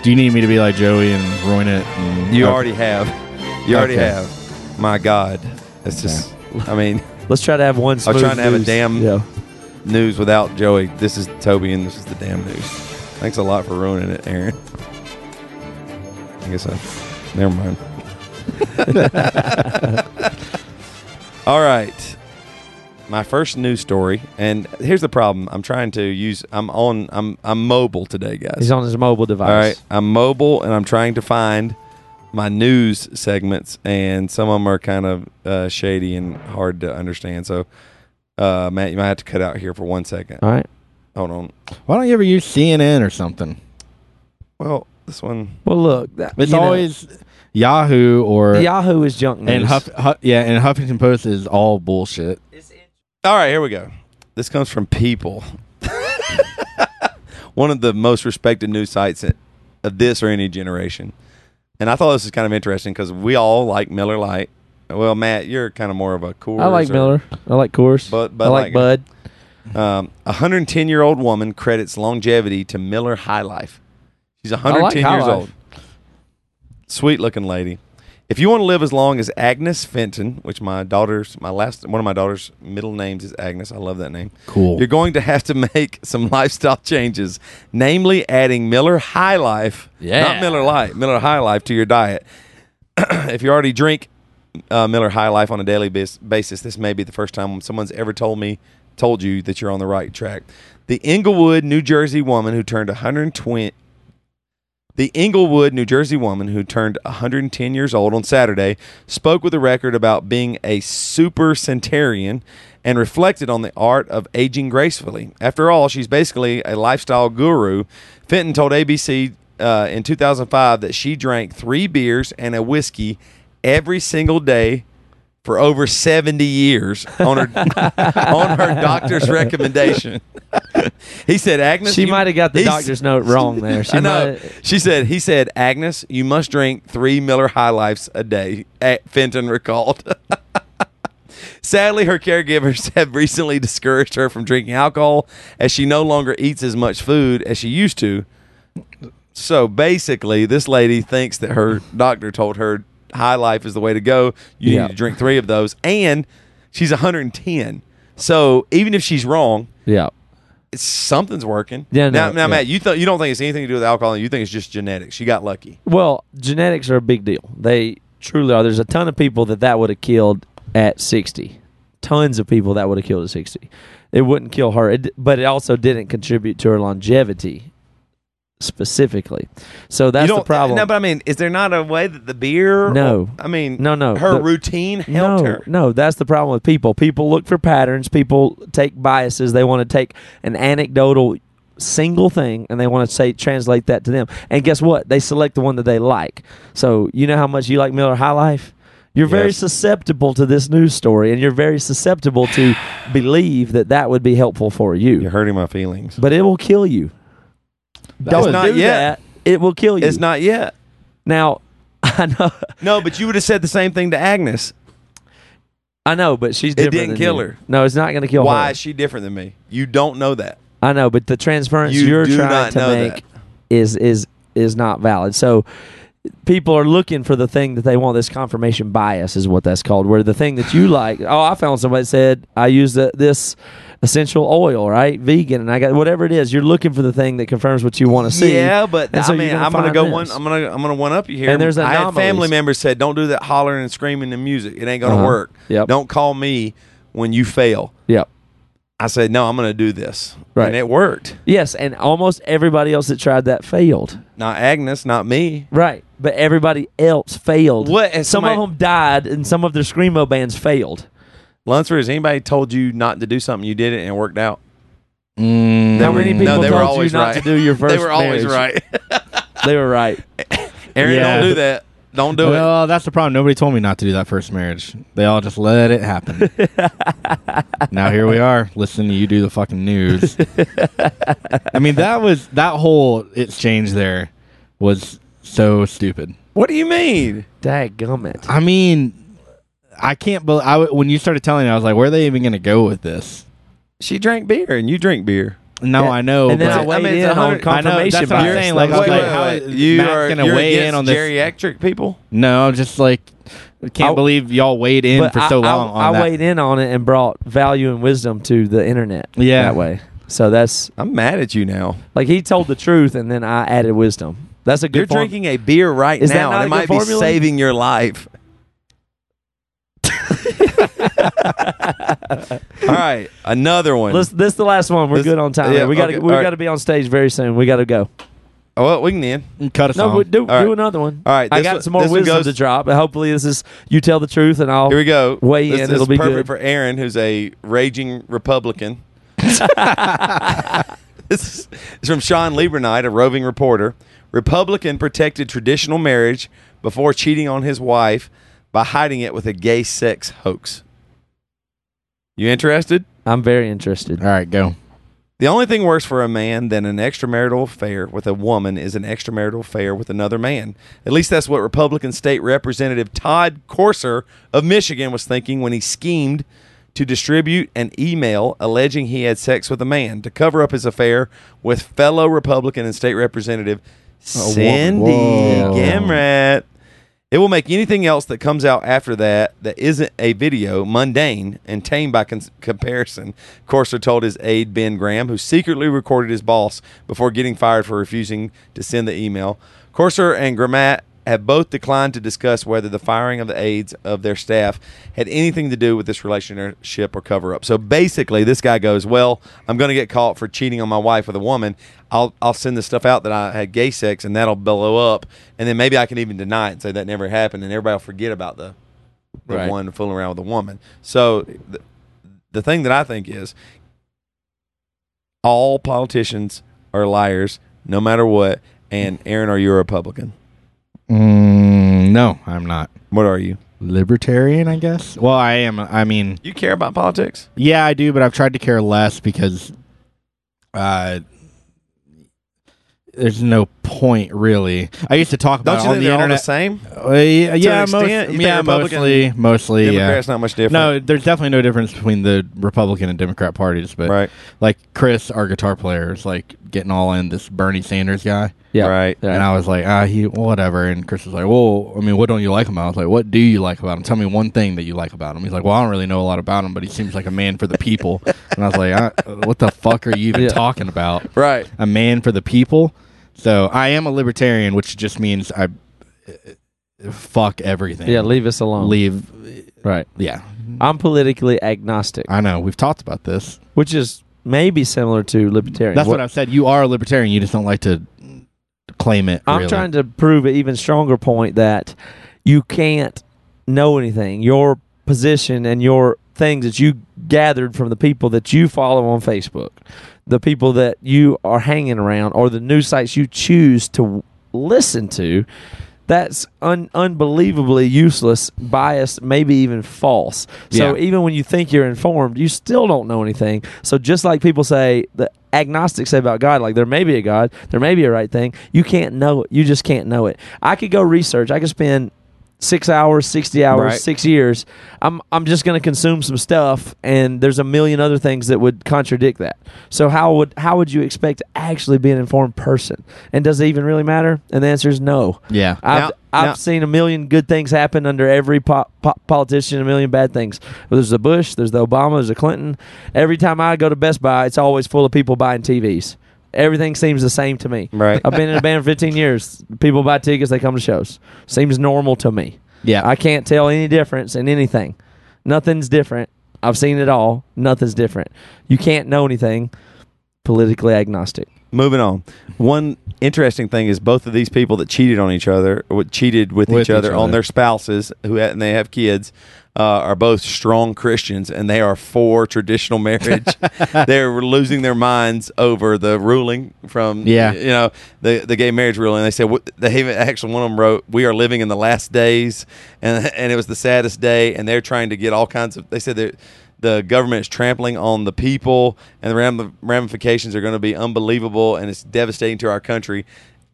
Do you need me to be like Joey and ruin it? And, You Okay. already have. You already Okay. have. My God, it's just. I mean, Let's try to have one. I was smooth trying to have a damn- Yeah. news without Joey. This is Toby, and this is the damn news. Thanks a lot for ruining it, Aaron. I guess I. Never mind. All right. My first news story, and here's the problem. I'm trying to use. I'm on. I'm. I'm mobile today, guys. He's on his mobile device. All right, I'm mobile and I'm trying to find my news segments, and some of them are kind of uh, shady and hard to understand. So, uh, Matt, you might have to cut out here for one second. All right. Hold on. Why don't you ever use CNN or something? Well, this one. Well, look. That, It's you know, always Yahoo or Yahoo is junk news. and Huff, Huff, yeah, and Huffington Post is all bullshit. All right, here we go. This comes from People, one of the most respected news sites of this or any generation. And I thought this was kind of interesting because we all like Miller Lite. Well, Matt, you're kind of more of a Coors. I like or- Miller. I like Coors. But, Bud I like Light. Bud. Um, a 110 year old woman credits longevity to Miller High Life. She's 110 High years Life. old. Sweet looking lady. If you want to live as long as Agnes Fenton, which my daughter's, my last, one of my daughter's middle names is Agnes. I love that name. Cool. You're going to have to make some lifestyle changes, namely adding Miller High Life, Yeah. not Miller Lite, Miller High Life to your diet. if you already drink uh, Miller High Life on a daily bas- basis, this may be the first time someone's ever told me, told you that you're on the right track. The Englewood, New Jersey woman who turned 120. The Englewood, New Jersey woman who turned 110 years old on Saturday spoke with the record about being a super centenarian and reflected on the art of aging gracefully. After all, she's basically a lifestyle guru. Fenton told ABC uh, in 2005 that she drank three beers and a whiskey every single day for over 70 years on her on her doctor's recommendation. he said, Agnes, She might have got the doctor's note wrong there. She I know. She said, he said, Agnes, you must drink three Miller High Lifes a day, Fenton recalled. Sadly, her caregivers have recently discouraged her from drinking alcohol as she no longer eats as much food as she used to. So basically, this lady thinks that her doctor told her high life is the way to go. You Yeah. need to drink three of those. And she's 110. So even if she's wrong, Yeah. it's, something's working. Yeah, Now, no, now yeah. Matt, you th- you don't think it's anything to do with alcohol. And you think it's just genetics. She got lucky. Well, genetics are a big deal. They truly are. There's a ton of people that that would have killed at 60. Tons of people that would have killed at 60. It wouldn't kill her, it, but it also didn't contribute to her longevity specifically. So that's the problem. No, but I mean, is there not a way that the beer? No. I mean, No, no. Her The- routine helped no, her. no, that's the problem with people. People look for patterns. People take biases. They want to take an anecdotal single thing and they want to say translate that to them. And guess what? They select the one that they like. So you know how much you like Miller High Life. You're very Yes. susceptible to this news story, and you're very susceptible to believe that that would be helpful for you. You're hurting my feelings. But it will kill you. Don't not do yet. that. It will kill you. It's not yet. now. I know. No, but you would have said the same thing to Agnes. I know, but she's It didn't than kill you. her. No, it's not going to kill her. Why is she different than me? You don't know that. I know, but the transference You are trying to make that. is is is not valid. So people are looking for the thing that they want. This confirmation bias is what that's called. Where the thing that you like, oh, I found somebody said I use the, this essential oil, right, vegan, and I got whatever it is. You're looking for the thing that confirms what you want to see. Yeah, but And so I mean, gonna I'm gonna go this. one. I'm gonna I'm gonna one up you here. And there's I had family members said, "Don't do that hollering and screaming and music. It ain't gonna Uh-huh. work. Yep. Don't call me when you fail." Yep. I said, no, I'm going to do this. Right. And it worked. Yes, and almost everybody else that tried that failed. Not Agnes, not me. Right, but everybody else failed. What- has Some of them died, and some of their screamo bands failed. Lunsford, has anybody told you not to do something? You did it and it worked out. Mm, How many people no, they were told always you not right. to do your first they were always marriage? right. They were right. Aaron, Yeah. don't do that. Don't do it. Well, that's the problem. Nobody told me not to do that first marriage. They all just let it happen. now here we are, listening to you do the fucking news. I mean, that was that whole exchange there was so stupid. What do you mean? Dadgummit. I mean, I can't believe I, when you started telling me, I was like, where are they even going to go with this? She drank beer and you drink beer. No, Yeah. I know. And then but I weighed I mean, it's in a on hundred- I know, confirmation that's what I'm bias. saying, That like, I was like, like, how is you Matt's are gonna you're weigh in against on this? geriatric people. no, I'm just like, I can't I- believe y'all weighed in for so I- long I, on that. weighed in on it and brought value and wisdom to the internet. Yeah. that way. So that's I'm mad at you now. like he told the truth, and then I added wisdom. That's a good. You're form- drinking a beer right Is that now, not and it a good might be saving your life. All right, another one. Let's, this is the last one. We're This- good on time. yeah, we got to okay, we all right. got to be on stage very soon. We got to go. oh, well, we can end. Cut us No, off. we do All right. do another one. All right, I this got one- some more this one wisdom goes- to drop. Hopefully, this is you tell the truth, and I'll Here we go. Weigh this, in, this it'll is be perfect good. for Aaron, who's a raging Republican. this is it's from Sean Liebernight, a roving reporter. Republican protected traditional marriage before cheating on his wife by hiding it with a gay sex hoax. You interested? I'm very interested. All right, go. The only thing worse for a man than an extramarital affair with a woman is an extramarital affair with another man. At least that's what Republican State Representative Todd Courser of Michigan was thinking when he schemed to distribute an email alleging he had sex with a man to cover up his affair with fellow Republican and state representative Cindy Gamrat. It will make anything else that comes out after that that isn't a video mundane and tame by cons- comparison. Courser told his aide Ben Graham, who secretly recorded his boss before getting fired for refusing to send the email. Courser and Gramat have both declined to discuss whether the firing of the aides of their staff had anything to do with this relationship or cover up. So basically, this guy goes, "Well, I'm going to get caught for cheating on my wife with a woman. I'll I'll send the stuff out that I had gay sex, and that'll blow up, and then maybe I can even deny it and say that never happened, and everybody will forget about the the Right. one fooling around with a woman." So the, the thing that I think is, all politicians are liars, no matter what. And Aaron, are you a Republican? Mm, no, I'm not. What are you? Libertarian, I guess. Well, I am. I mean, You care about politics? yeah, I do, but I've tried to care less because uh, there's no point really. I used to talk about Don't it you on think the they're all the internet. same? Uh, yeah, yeah, most, extent? You think yeah, Republican- mostly, mostly, yeah. Democrats not much different. No, there's definitely no difference between the Republican and Democrat parties, but right, like Chris, our guitar player, is like getting all in this Bernie Sanders guy. Yeah, right. And I was like, ah, he whatever. And Chris was like, well, I mean, what don't you like about him? I was like, what do you like about him? Tell me one thing that you like about him. He's like, well, I don't really know a lot about him, but he seems like a man for the people. and I was like, I, what the fuck are you even Yeah. talking about? Right. A man for the people. So I am a libertarian, which just means I uh, fuck everything. Yeah, leave us alone. leave. Right. Yeah, I'm politically agnostic, I know. We've talked about this. which is maybe similar to libertarian. That's what I've said. You are a libertarian. You just don't like to claim it. I'm really. trying to prove an even stronger point that you can't know anything. Your position and your things that you gathered from the people that you follow on Facebook, the people that you are hanging around, or the news sites you choose to listen to. That's un- unbelievably useless, biased, maybe even false. So Yeah. even when you think you're informed, you still don't know anything. So just like people say, the agnostics say about God, like there may be a God, there may be a right thing. You can't know it. You just can't know it. I could go research. I could spend six hours, sixty hours, Right. six years. I'm I'm just going to consume some stuff, and there's a million other things that would contradict that. So how would how would you expect to actually be an informed person? And does it even really matter? And the answer is no. Yeah. I've, Now- I've now- seen a million good things happen under every po- po- politician, a million bad things. There's the Bush, there's the Obama, there's the Clinton. Every time I go to Best Buy, it's always full of people buying TVs. Everything seems the same to me. Right. I've been in a band for 15 years. People buy tickets, they come to shows. Seems normal to me. Yeah. I can't tell any difference in anything. Nothing's different. I've seen it all. Nothing's different. You can't know anything. Politically agnostic. Moving on. One interesting thing is both of these people that cheated on each other, or cheated with, With each, other, each on other. their spouses, who had, and they have kids, uh, are both strong Christians, and they are for traditional marriage. They're losing their minds over the ruling from, Yeah. you know, the the gay marriage ruling. They said they even actually one of them wrote, "We are living in the last days," and and it was the saddest day, and they're trying to get all kinds of. They said that the government is trampling on the people, and the ramifications are going to be unbelievable, and it's devastating to our country.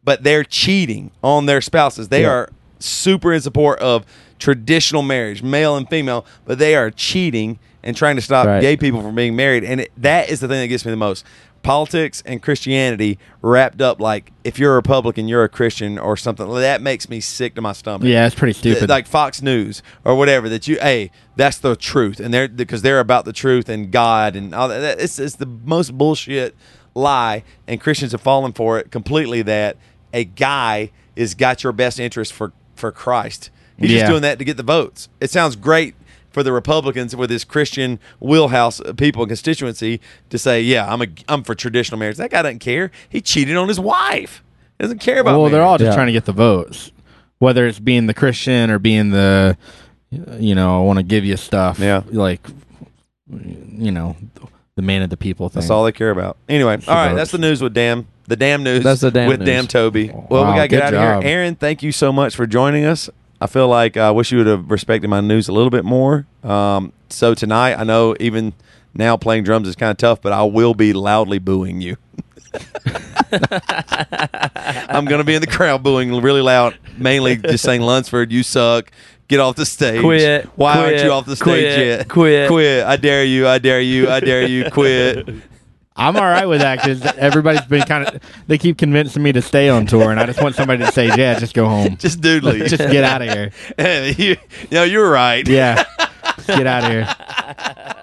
But they're cheating on their spouses. They Yeah. are super in support of traditional marriage, male and female, but they are cheating and trying to stop Right. gay people from being married. And it, that is the thing that gets me the most. Politics and Christianity wrapped up like if you're a Republican, you're a Christian or something. That makes me sick to my stomach Yeah, it's pretty stupid. like Fox News or whatever that you hey that's the truth and they're because they're about the truth and God and all that it's, it's the most bullshit lie and Christians have fallen for it completely that a guy is got your best interest for for Christ he's just doing that to get the votes it sounds great for the Republicans with his Christian wheelhouse uh, people and constituency to say yeah I'm a I'm for traditional marriage that guy doesn't care he cheated on his wife he doesn't care about me. well, they're all just Yeah. trying to get the votes, whether it's being the Christian or being the, you know, I want to give you stuff. Yeah. like, you know, the man of the people thing. That's all they care about. Anyway, all right, that's the news with damn the damn news. That's the damn with news. damn Toby. Well, we gotta get out of here. Aaron, thank you so much for joining us. I feel like I wish you would have respected my news a little bit more. Um, so tonight, I know even now playing drums is kind of tough, but I will be loudly booing you. I'm gonna be in the crowd booing really loud, mainly just saying Lunsford, you suck. Get off the stage. Quit. Why aren't you off the stage Quit. yet? Quit. Quit. I dare you. I dare you. I dare you. Quit. I'm all right with that because everybody's been kind of. They keep convincing me to stay on tour, and I just want somebody to say, "Yeah, just go home, Just doodly. just get out of here." you, you know, you're right. Yeah, get out of here.